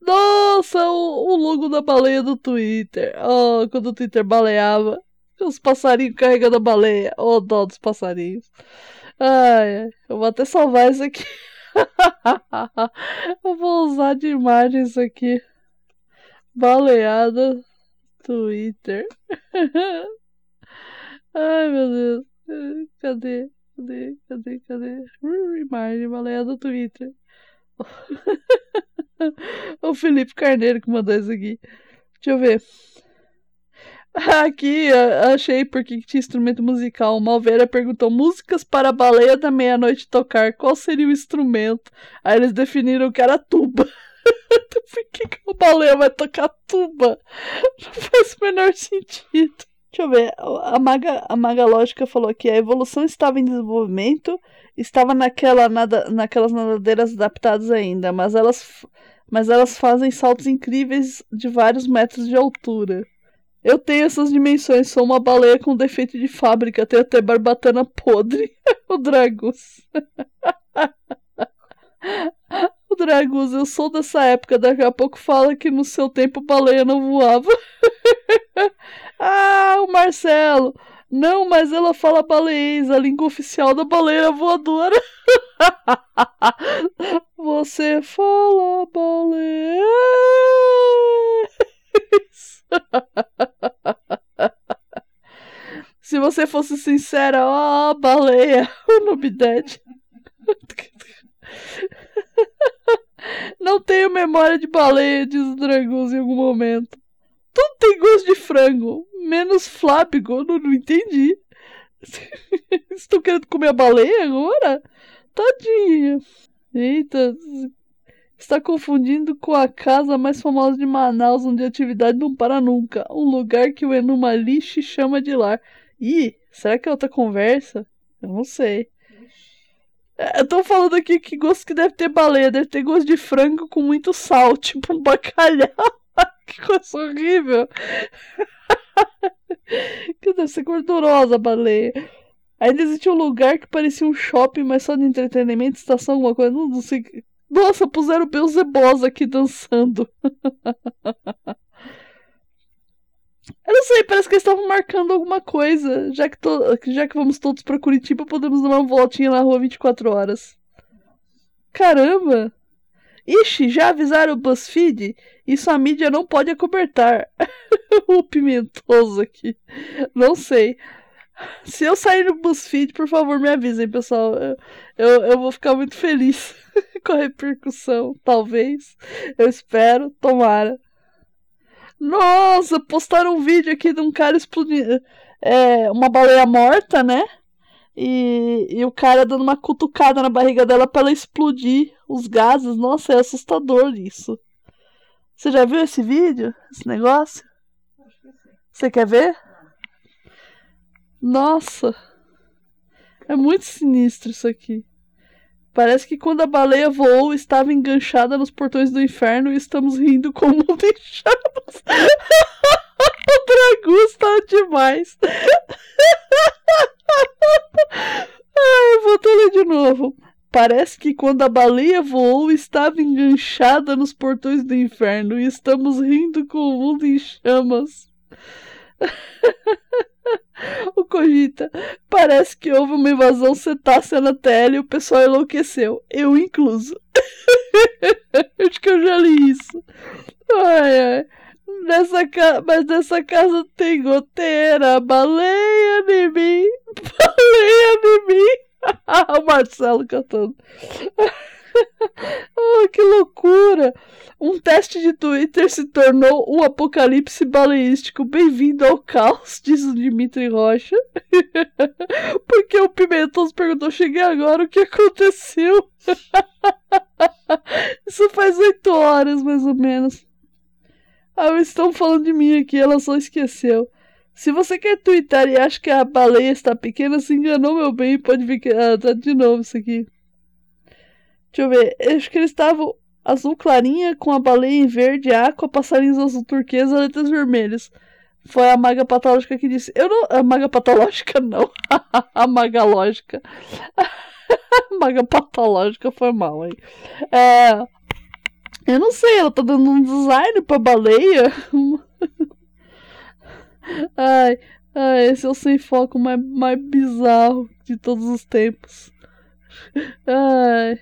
Nossa, o, o logo da baleia do Twitter. Oh, quando o Twitter baleava. Os passarinhos carregando a baleia. Oh, dó dos passarinhos. Ai, eu vou até salvar isso aqui. eu vou usar de imagem isso aqui. Baleada Twitter. Ai, meu Deus. Cadê? Cadê? Cadê? Cadê? Imagem, baleada Twitter. o Felipe Carneiro que mandou isso aqui. Deixa eu ver. Aqui, achei porque tinha instrumento musical. Malveira perguntou: músicas para a baleia da meia-noite tocar, qual seria o instrumento? Aí eles definiram que era tuba. Por que, que a baleia vai tocar tuba? Não faz o menor sentido. Deixa eu ver. A Maga, a Maga Lógica falou que a evolução estava em desenvolvimento, estava naquela nada, naquelas nadadeiras adaptadas ainda, mas elas, mas elas fazem saltos incríveis de vários metros de altura. Eu tenho essas dimensões, sou uma baleia com defeito de fábrica, tenho até barbatana podre. o Dragus. o Dragus, eu sou dessa época, daqui a pouco fala que no seu tempo baleia não voava. ah, o Marcelo. Não, mas ela fala baleiês, a língua oficial da baleia voadora. Você fala baleiês. Se você fosse sincera, ó, oh, baleia, o Nubided. Não tenho memória de baleia, diz o Dragões em algum momento. Tudo tem gosto de frango, menos flábigo, não, não entendi. Estão querendo comer a baleia agora? Tadinha. Eita, está confundindo com a casa mais famosa de Manaus, onde a atividade não para nunca. Um lugar que o Enumalixe chama de lar. Ih, será que é outra conversa? Eu não sei. Eu tô falando aqui que gosto que deve ter baleia. Deve ter gosto de frango com muito sal, tipo um bacalhau. que coisa horrível. que deve ser gordurosa a baleia. Ainda existia um lugar que parecia um shopping, mas só de entretenimento, estação, alguma coisa. Não, não sei. Nossa, puseram o Beelzebos aqui dançando. Eu não sei, parece que eles estavam marcando alguma coisa. Já que, to... já que vamos todos pra Curitiba, podemos dar uma voltinha na rua 24 horas. Caramba! Ixi, já avisaram o BuzzFeed? Isso a mídia não pode acobertar. o pimentoso aqui. Não sei. Se eu sair no BuzzFeed, por favor, me avisem, pessoal. Eu, eu, eu vou ficar muito feliz com a repercussão. Talvez. Eu espero. Tomara. Nossa, postaram um vídeo aqui de um cara explodindo. É, uma baleia morta, né? E, e o cara dando uma cutucada na barriga dela para ela explodir os gases. Nossa, é assustador isso. Você já viu esse vídeo? Esse negócio? Você quer ver? Nossa! É muito sinistro isso aqui. Parece que quando a baleia voou, estava enganchada nos portões do inferno e estamos rindo com o mundo em chamas. o Dragu está demais. Ai, vou ler de novo. Parece que quando a baleia voou, estava enganchada nos portões do inferno e estamos rindo com o mundo em chamas. o Cogita. Parece que houve uma invasão cetácea na tela e o pessoal enlouqueceu. Eu incluso. Acho que eu já li isso. Ai, ai. Nessa ca... Mas nessa casa tem goteira, baleia em mim, baleia em mim. o Marcelo cantando. oh, que loucura! Um teste de Twitter se tornou um apocalipse baleístico. Bem-vindo ao caos, diz o Dimitri Rocha. Porque o Pimentos perguntou: cheguei agora, o que aconteceu? Isso faz oito horas, mais ou menos. Ah, estão falando de mim aqui, ela só esqueceu. Se você quer twittar e acha que a baleia está pequena, se enganou, meu bem. Pode vir. Ah, tá de novo isso aqui. Deixa eu ver. Acho que eles estavam azul clarinha com a baleia em verde, aqua, passarinhos azul turquesa, letras vermelhas. Foi a maga patológica que disse. Eu não. A maga patológica não. a maga lógica. a maga patológica foi mal, hein? É. Eu não sei, ela tá dando um design pra baleia. ai, ai, esse é o sem foco mais, mais bizarro de todos os tempos. Ai.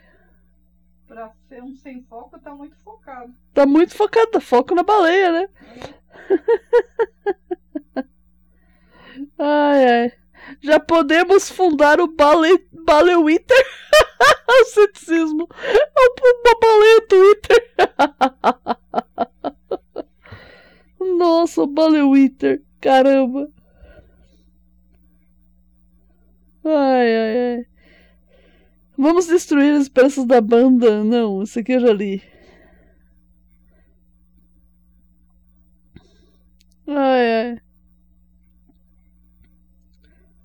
Ser um sem foco, tá muito focado. Tá muito focado, tá foco na baleia, né? ai, ai. Já podemos fundar o Bale, Balewiter? o ceticismo. Uma baleia Twitter. Nossa, o Balewiter. Caramba. Ai, ai, ai. Vamos destruir as peças da banda? Não, isso aqui eu já li. Ai, ai.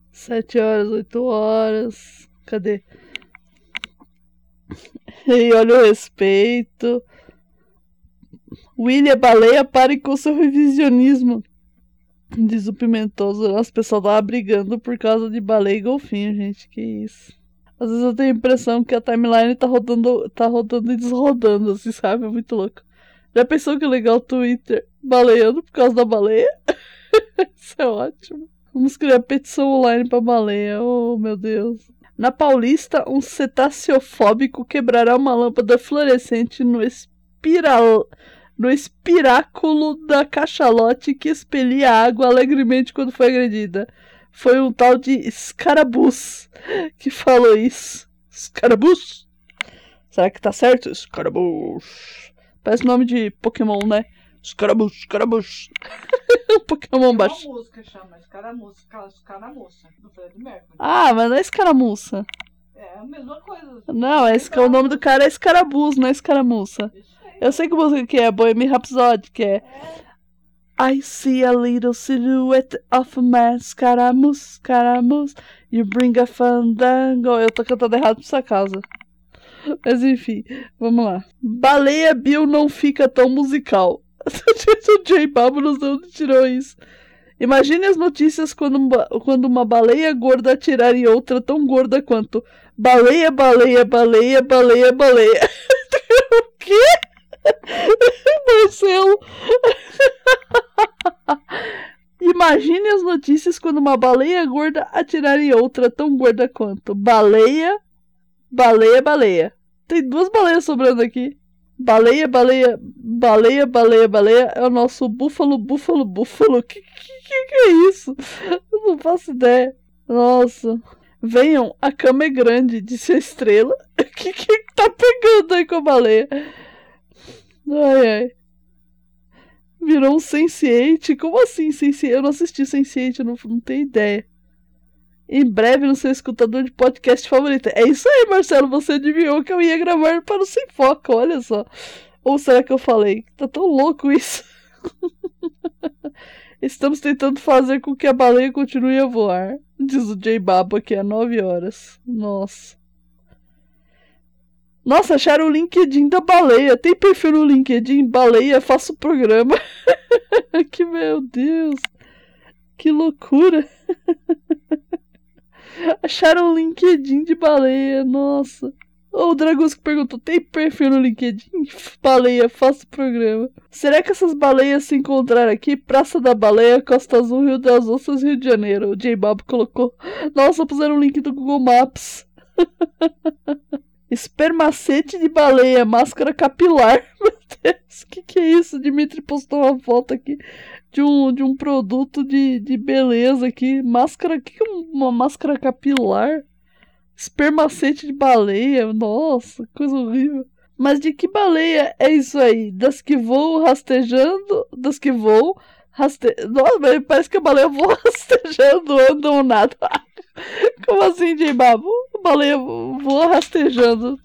Sete horas, oito horas. Cadê? E olha o respeito. William Baleia, pare com seu revisionismo. Diz o Pimentoso. As pessoas lá brigando por causa de baleia e golfinho, gente. Que isso. Às vezes eu tenho a impressão que a timeline tá rodando, tá rodando e desrodando, assim, sabe? É muito louco. Já pensou que legal o Twitter baleando por causa da baleia? Isso é ótimo. Vamos criar petição online pra baleia. Oh, meu Deus. Na Paulista, um cetaceofóbico quebrará uma lâmpada fluorescente no espiral no espiráculo da cachalote que expelia água alegremente quando foi agredida. Foi um tal de Escarabus que falou isso. Escarabus? Será que tá certo? Escarabus. Parece nome de Pokémon, né? Escarabus, Escarabus. Pokémon Uma baixo. música chama Escaramuça, Escaramuça, do Fred Mercury. Ah, mas não é escaramuça. É a mesma coisa. Não, é, esca- o nome do cara é Escarabus, não é escaramuça. Eu sei que música que é, Bohemian Rhapsody, que é I see a little silhouette of a man, Scaramouche, Scaramouche, you bring a fandango. Eu tô cantando errado pra sua causa. Mas enfim, vamos lá. Baleia Bill não fica tão musical. o J Balbo não tirou isso. Imagine as notícias quando, quando uma baleia gorda atirar em outra tão gorda quanto baleia, baleia, baleia, baleia, baleia. o quê? Marcelo. Imagine as notícias quando uma baleia gorda atirar em outra tão gorda quanto baleia, baleia, baleia. Tem duas baleias sobrando aqui. Baleia, baleia, baleia, baleia, baleia é o nosso búfalo, búfalo, búfalo. Que que, que, é isso? Eu não faço ideia. Nossa. Venham, a cama é grande, disse a estrela. Que que tá pegando aí com a baleia? Ai, ai. Virou um Sense8. Como assim Sense8? Eu não assisti Sense8, eu não, não tenho ideia. Em breve no seu escutador de podcast favorito. É isso aí, Marcelo. Você adivinhou que eu ia gravar para o Sem Foco. Olha só. Ou será que eu falei? Tá tão louco isso. Estamos tentando fazer com que a baleia continue a voar. Diz o J Babo aqui há 9 horas. Nossa. Nossa, acharam o LinkedIn da baleia. Tem perfil no LinkedIn? Baleia, faço programa. que meu Deus. Que loucura. acharam o LinkedIn de baleia. Nossa. O Dragusco perguntou: tem perfil no LinkedIn? Baleia, faço programa. Será que essas baleias se encontraram aqui? Praça da Baleia, Costa Azul, Rio das Ostras, Rio de Janeiro. O J Bob colocou. Nossa, puseram o link do Google Maps. Espermacete de baleia, máscara capilar. Meu Deus, o que, que é isso? Dimitri postou uma foto aqui de um, de um produto de, de beleza aqui. Máscara, o que, que é uma máscara capilar? Espermacete de baleia, nossa, coisa horrível. Mas de que baleia é isso aí? Das que voam rastejando? Das que voam raste... Nossa, parece que a baleia voa rastejando, andam nada. Como assim, J Babo? Baleia voa rastejando.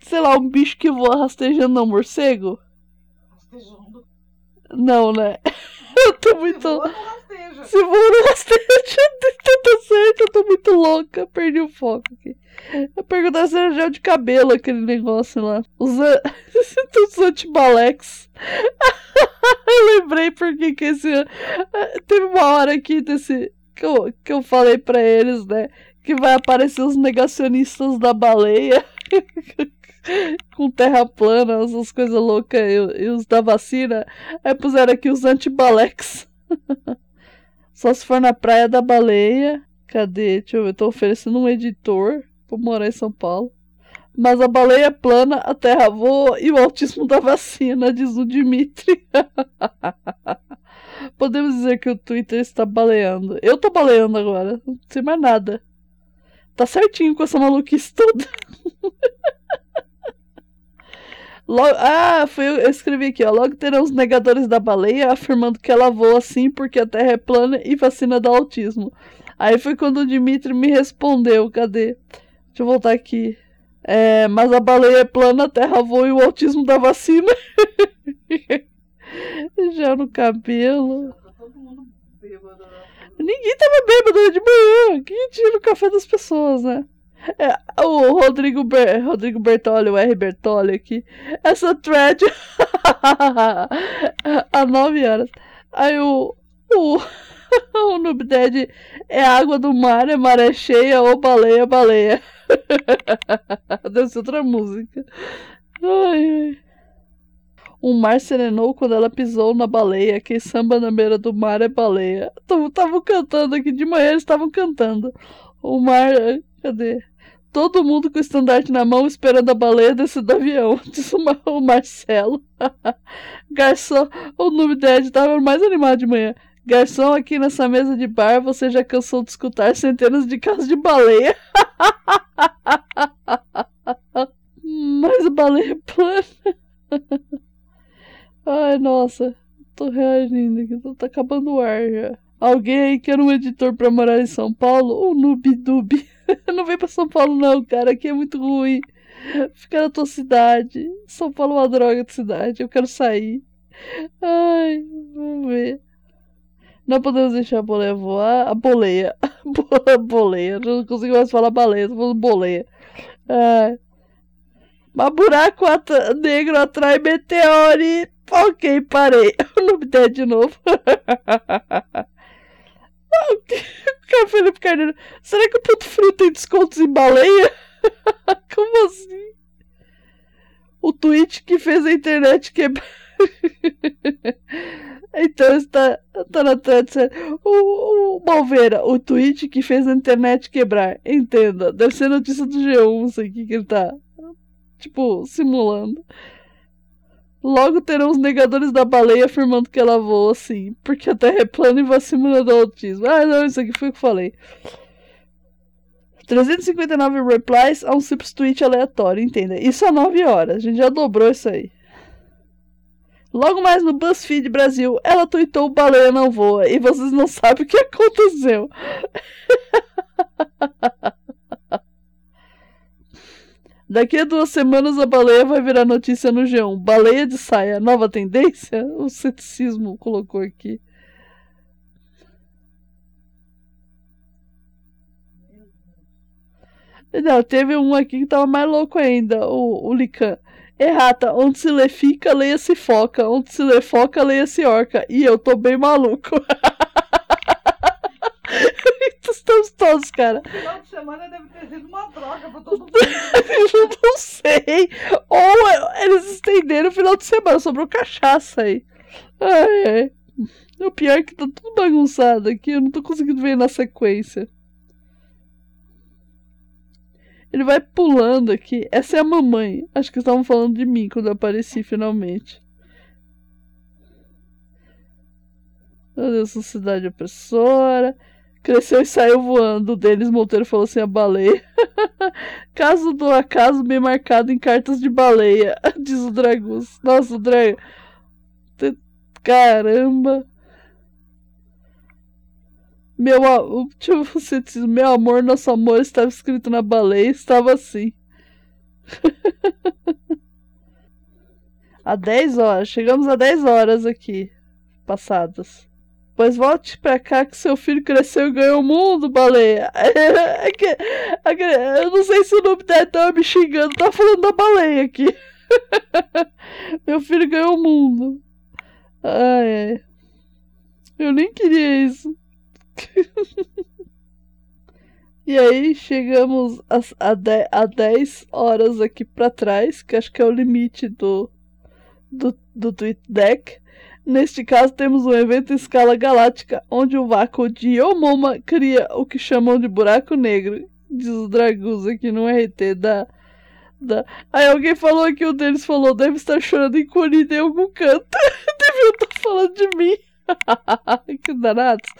Sei lá, um bicho que voa rastejando, não, morcego? Rastejando? Não, né? Eu tô muito. Se voa, não rasteja. Se voa, não rasteja. Tá certo, eu tô muito louca. Perdi o foco aqui. Eu perguntei se era gel de cabelo aquele negócio lá. Os, os antibalex. eu lembrei porque que esse. Teve uma hora aqui desse. Que eu, que eu falei pra eles, né? Que vai aparecer os negacionistas da baleia. com terra plana, essas coisas loucas e, e, os da vacina. Aí puseram aqui os antibalex. Só se for na praia da baleia. Cadê? Deixa eu ver. Tô oferecendo um editor pra morar em São Paulo. Mas a baleia é plana, a terra voa e o autismo da vacina, diz o Dimitri. Podemos dizer que o Twitter está baleando. Eu tô baleando agora, não sei mais nada. Tá certinho com essa maluquice toda. Logo, ah, foi, eu escrevi aqui, ó. Logo terão os negadores da baleia afirmando que ela voa assim porque a Terra é plana e vacina do autismo. Aí foi quando o Dimitri me respondeu. Cadê? Deixa eu voltar aqui. É, mas a baleia é plana, a Terra voa e o autismo da vacina. Já no cabelo. Ninguém tava bêbado de manhã. Quem tira o café das pessoas, né? É, o Rodrigo, Ber Rodrigo Bertoli, o R. Bertoli aqui. Essa thread há nove horas. Aí o. O, o Noob Dead é água do mar, é maré cheia ou baleia, baleia. Deve ser outra música. Ai, ai. O mar serenou quando ela pisou na baleia. Quem samba na beira do mar é baleia. Estavam cantando aqui de manhã, eles estavam cantando. O mar. Cadê? Todo mundo com o estandarte na mão esperando a baleia descer do avião, disse o Marcelo. Garçom, o nome dele estava mais animado de manhã. Garçom, aqui nessa mesa de bar, você já cansou de escutar centenas de casos de baleia? Mas a baleia é plana. Ai, nossa. Tô reagindo aqui. Tá acabando o ar já. Alguém aí quer um editor pra morar em São Paulo? O Nubidub. não vem pra São Paulo, não, cara. Aqui é muito ruim. Fica na tua cidade. São Paulo é uma droga de cidade. Eu quero sair. Ai, vamos ver. Não podemos deixar a boleia voar. A boleia. A boleia. Não consigo mais falar baleia. Tô falando boleia. Ai. Mas buraco at negro atrai meteore. Ok, parei. O nome dele de novo. Felipe Carneiro, será que o Ponto Frio tem descontos em baleia? Como assim? O tweet que fez a internet quebrar. então está, está na thread o, o Malveira, o tweet que fez a internet quebrar. Entenda, deve ser notícia do G1, não sei o que, ele tá, tipo, simulando. Logo terão os negadores da baleia afirmando que ela voa sim, porque a Terra é plana e vacina do autismo. Ah, não, isso aqui foi o que eu falei. 359 replies a um simples tweet aleatório, entenda. Isso a 9 horas, a gente já dobrou isso aí. Logo mais no BuzzFeed Brasil, ela tweetou baleia não voa e vocês não sabem o que aconteceu. Daqui a duas semanas a baleia vai virar notícia no G1. Baleia de saia, nova tendência? O ceticismo colocou aqui. Não, teve um aqui que tava mais louco ainda, o, o Lican. Errata, onde se lê fica, leia-se foca. Onde se lê foca, leia-se orca. E eu tô bem maluco. Estamos todos, cara. Final de semana deve ter sido uma droga pra todo mundo. eu não sei. Ou eles estenderam o final de semana, sobrou cachaça aí. Ai, ai. O pior é que tá tudo bagunçado aqui, eu não tô conseguindo ver na sequência. Ele vai pulando aqui. Essa é a mamãe. Acho que estavam falando de mim quando eu apareci finalmente. Meu Deus, sociedade opressora. Cresceu e saiu voando. O Denis Monteiro falou assim: a baleia. Caso do acaso bem marcado em cartas de baleia. Diz o Dragus. Nossa, o Drago. Caramba. Meu, tipo, você diz, meu amor, nosso amor estava escrito na baleia, estava assim. Há 10 horas, chegamos a 10 horas aqui, passadas. Pois volte pra cá que seu filho cresceu e ganhou o mundo, baleia. É é eu não sei se o nome dela tava me xingando, tá falando da baleia aqui. Meu filho ganhou o mundo. Ai, ai. Eu nem queria isso. e aí chegamos a, a 10 horas aqui para trás, que acho que é o limite do, do, do Tweet Deck. Neste caso, temos um evento em escala galáctica, onde o vácuo de Yomoma cria o que chamam de buraco negro. Diz o Dragus aqui no RT da, da. Aí alguém falou que o deles falou: deve estar chorando encolhido em algum canto. Devia estar falando de mim. que danados.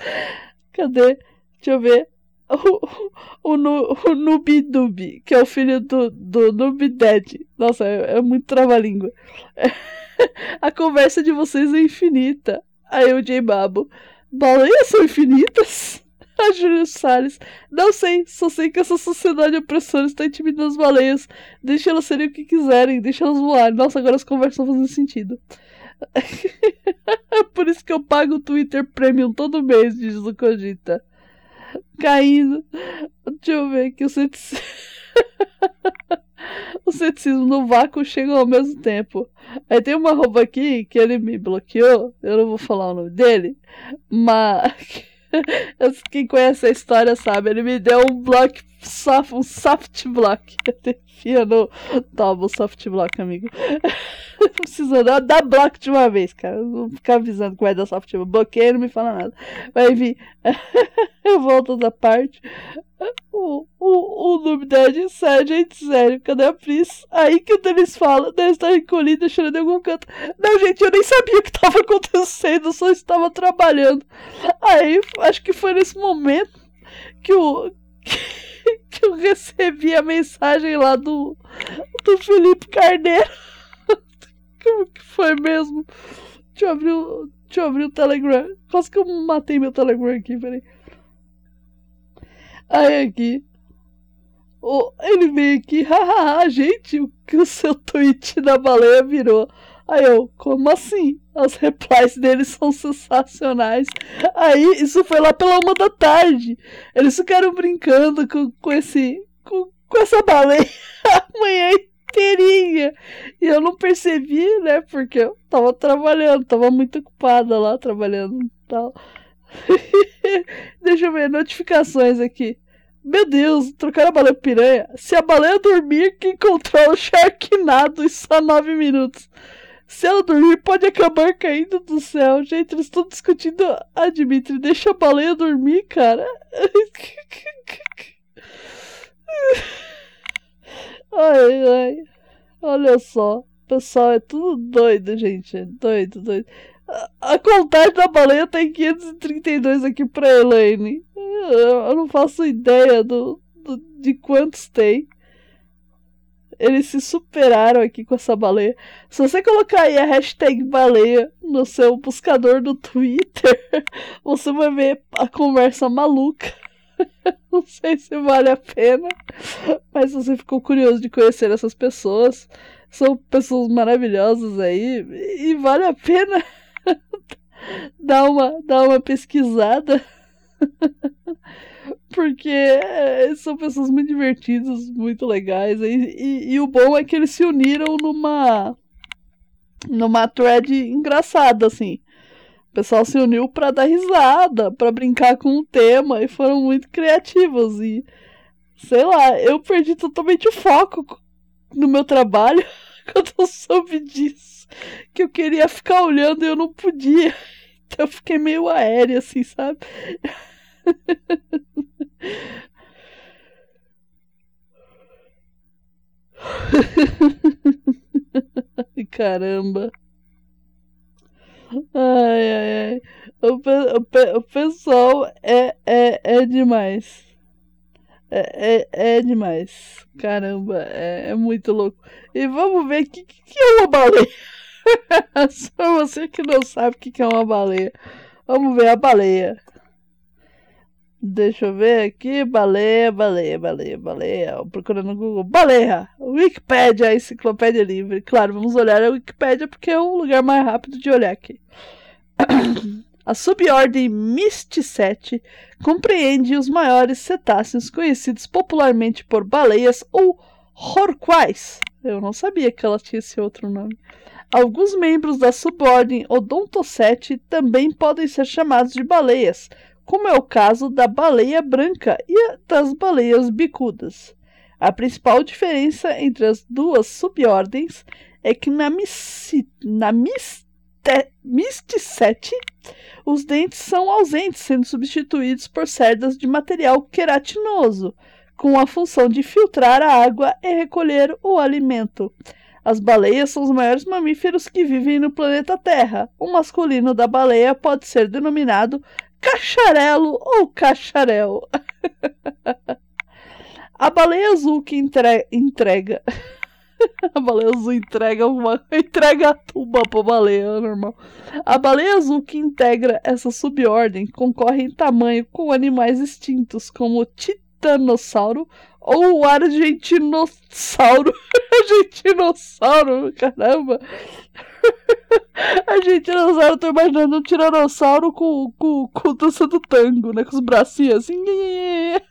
Cadê? Deixa eu ver. O, o, o, que é o filho do, do Nubided. Nossa, é, é muito trava-língua. É, a conversa de vocês é infinita. Aí o J Babo. Baleias são infinitas? A Júlia Salles. Não sei, só sei que essa sociedade opressora está intimidando as baleias. Deixa elas serem o que quiserem, deixa elas voarem. Nossa, agora as conversas estão fazendo sentido. Por isso que eu pago o Twitter Premium todo mês, diz o Cogita. Caindo. Deixa eu ver aqui o ceticismo. o ceticismo no vácuo chegam ao mesmo tempo. Aí tem uma roupa aqui que ele me bloqueou. Eu não vou falar o nome dele. Mas. Quem conhece a história sabe. Ele me deu um block soft, um soft block. Enfia no double soft block, amigo. Não precisa dar, dá bloco de uma vez, cara. Não ficar avisando que vai dar soft block. Bloqueio não me fala nada. Mas enfim, eu volto da parte. O, o, o Noob Dead, sério, gente, sério, cadê a Pris? Aí que o Denis fala, deve estar encolhida, chorando em algum canto. Não, gente, eu nem sabia o que estava acontecendo, só estava trabalhando. Aí, acho que foi nesse momento que o. Que eu recebi a mensagem lá do, do Felipe Carneiro. Como que foi mesmo? Deixa eu abrir o, deixa eu abrir o Telegram. Quase que eu matei meu Telegram aqui, peraí. Aí aqui. Oh, ele veio aqui, hahaha, gente, o que o seu tweet da baleia virou. Aí eu, como assim? As replies deles são sensacionais. Aí, isso foi lá pela uma da tarde. Eles ficaram brincando com, com esse. Com, com essa baleia a manhã inteirinha. E eu não percebi, né? Porque eu tava trabalhando, tava muito ocupada lá trabalhando e tal. Deixa eu ver, notificações aqui. Meu Deus, trocaram a baleia piranha. Se a baleia dormir, quem controla o Sharknado em só 9 minutos. Se ela dormir, pode acabar caindo do céu. Gente, eles estão discutindo. Ah, Dimitri, deixa a baleia dormir, cara. Ai, ai. Olha só. Pessoal, é tudo doido, gente. É doido, doido. A, contagem da baleia tem 532 aqui pra Elaine. Eu não faço ideia do, do de quantos tem. Eles se superaram aqui com essa baleia. Se você colocar aí a hashtag baleia no seu buscador do Twitter, você vai ver a conversa maluca Não sei se vale a pena, mas se você ficou curioso de conhecer essas pessoas, são pessoas maravilhosas aí e vale a pena dar uma, dar uma pesquisada. Porque é, são pessoas muito divertidas, muito legais. E, e, e, o bom é que eles se uniram numa numa thread engraçada, assim. O pessoal se uniu para dar risada, para brincar com o tema e foram muito criativos e sei lá, eu perdi totalmente o foco no meu trabalho quando eu soube disso, que eu queria ficar olhando e eu não podia. Então eu fiquei meio aérea assim, sabe? Caramba. Ai, ai, ai. O, o, o pessoal é, é, é demais. É, é, é demais. Caramba, é, é muito louco. E vamos ver o que, que é uma baleia. Só você que não sabe o que é uma baleia. Vamos ver a baleia. Deixa eu ver aqui. Baleia, baleia, baleia, baleia. Procurando no Google. Baleia! Wikipédia, enciclopédia livre. Claro, vamos olhar a Wikipédia porque é o lugar mais rápido de olhar aqui. A subordem Mysticete compreende os maiores cetáceos conhecidos popularmente por baleias ou rorquais. Eu não sabia que ela tinha esse outro nome. Alguns membros da subordem Odontocete também podem ser chamados de baleias, como é o caso da baleia branca e das baleias bicudas. A principal diferença entre as duas subordens é que na, misci, na misticete os dentes são ausentes, sendo substituídos por cerdas de material queratinoso, com a função de filtrar a água e recolher o alimento. As baleias são os maiores mamíferos que vivem no planeta Terra. O masculino da baleia pode ser denominado cacharelo ou cacharel. a baleia azul que entre entrega. a baleia azul entrega uma entrega a tuba pra baleia normal. A baleia azul que integra essa subordem concorre em tamanho com animais extintos como titanossauro ou o argentinossauro. argentinossauro, caramba. argentinossauro, tô imaginando um tiranossauro com, com, com dança do tango, né? Com os bracinhos assim,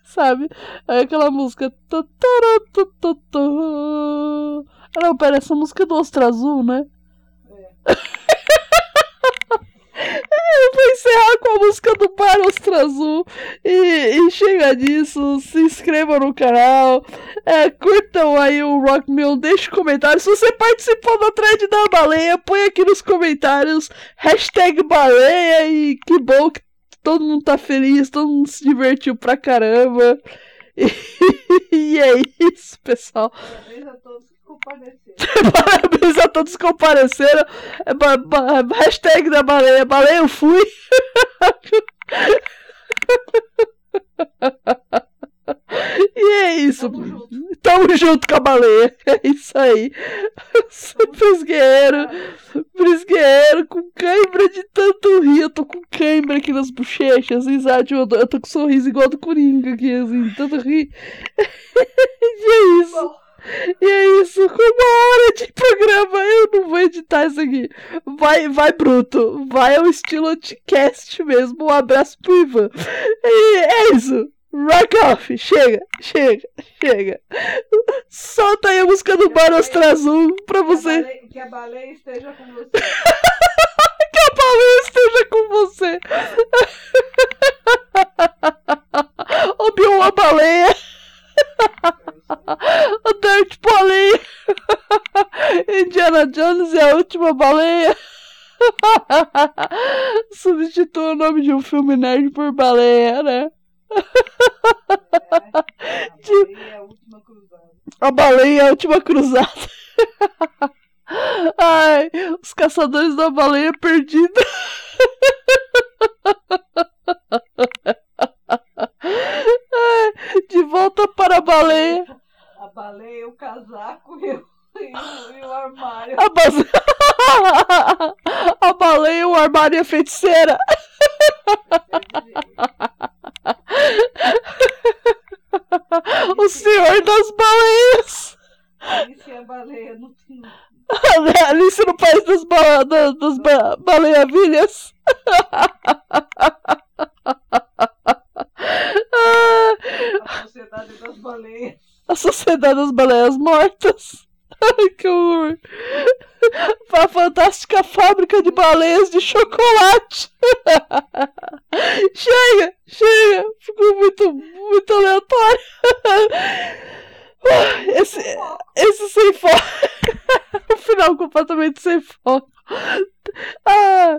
sabe? Aí aquela música. Ah, não, pera, essa música é do Ostra Azul, né? É. Eu vou encerrar com a música do Bar Ostra Azul. E, e chega disso. Se inscrevam no canal. É, curtam aí o Rock Mill. Deixe um comentário. Se você participou da thread da baleia, põe aqui nos comentários. Hashtag baleia. E que bom que todo mundo tá feliz. Todo mundo se divertiu pra caramba. E, e é isso, pessoal. Parabéns a todos. Parabéns a todos que compareceram. É, ba, ba, hashtag da baleia. Baleia eu fui. E é isso. Tamo junto. Tamo junto com a baleia. É isso aí. Brisgueiro. Brisgueiro com cãibra de tanto rir. Eu tô com cãibra aqui nas bochechas. Sabe? Eu tô, eu tô com um sorriso igual do Coringa aqui, assim. Tanto rir. E é isso. E é isso, com uma hora de programa, eu não vou editar isso aqui. Vai, vai bruto, vai ao estilo anticast mesmo. Um abraço pro Ivan. E é isso. Rock off, chega, chega, chega. Solta aí a música do Bar Ostra Azul pra a você. Que a baleia esteja com você. Que a baleia esteja com você. Obi-Wan baleia. O Dirt Baleia. Indiana Jones é a última baleia. Substitua o nome de um filme nerd por baleia, né? É, a baleia é a última cruzada. A baleia é a última cruzada. Ai, os caçadores da baleia perdida. Ai, de volta para a baleia. A baleia, o casaco e o, e o, e o armário. A, base... a baleia, o armário e a feiticeira. O senhor das baleias. Alice é a baleia no, Alice no país das, ba das ba baleiavilhas. a sociedade das baleias. A sociedade das baleias mortas. Ai, que horror. A fantástica fábrica de baleias de chocolate. chega, chega. Ficou muito, muito aleatório. Esse, esse sem foco. o final completamente sem foco. Ah,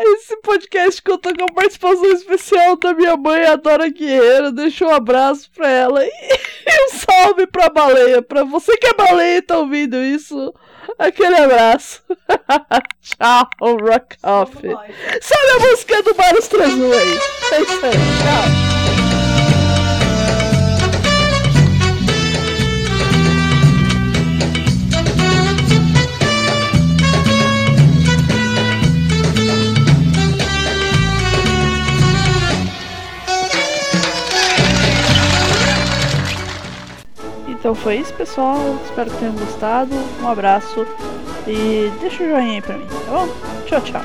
esse podcast conta com a participação especial da minha mãe, a Dora Guerreiro. Deixa um abraço pra ela e, e um salve pra baleia. Pra você que é baleia e tá ouvindo isso, aquele abraço. tchau, Rock Off. Sabe a música do Baros 31 aí? É isso aí, tchau. Então foi isso, pessoal. Espero que tenham gostado. Um abraço e deixa o joinha aí pra mim, tá bom? Tchau, tchau.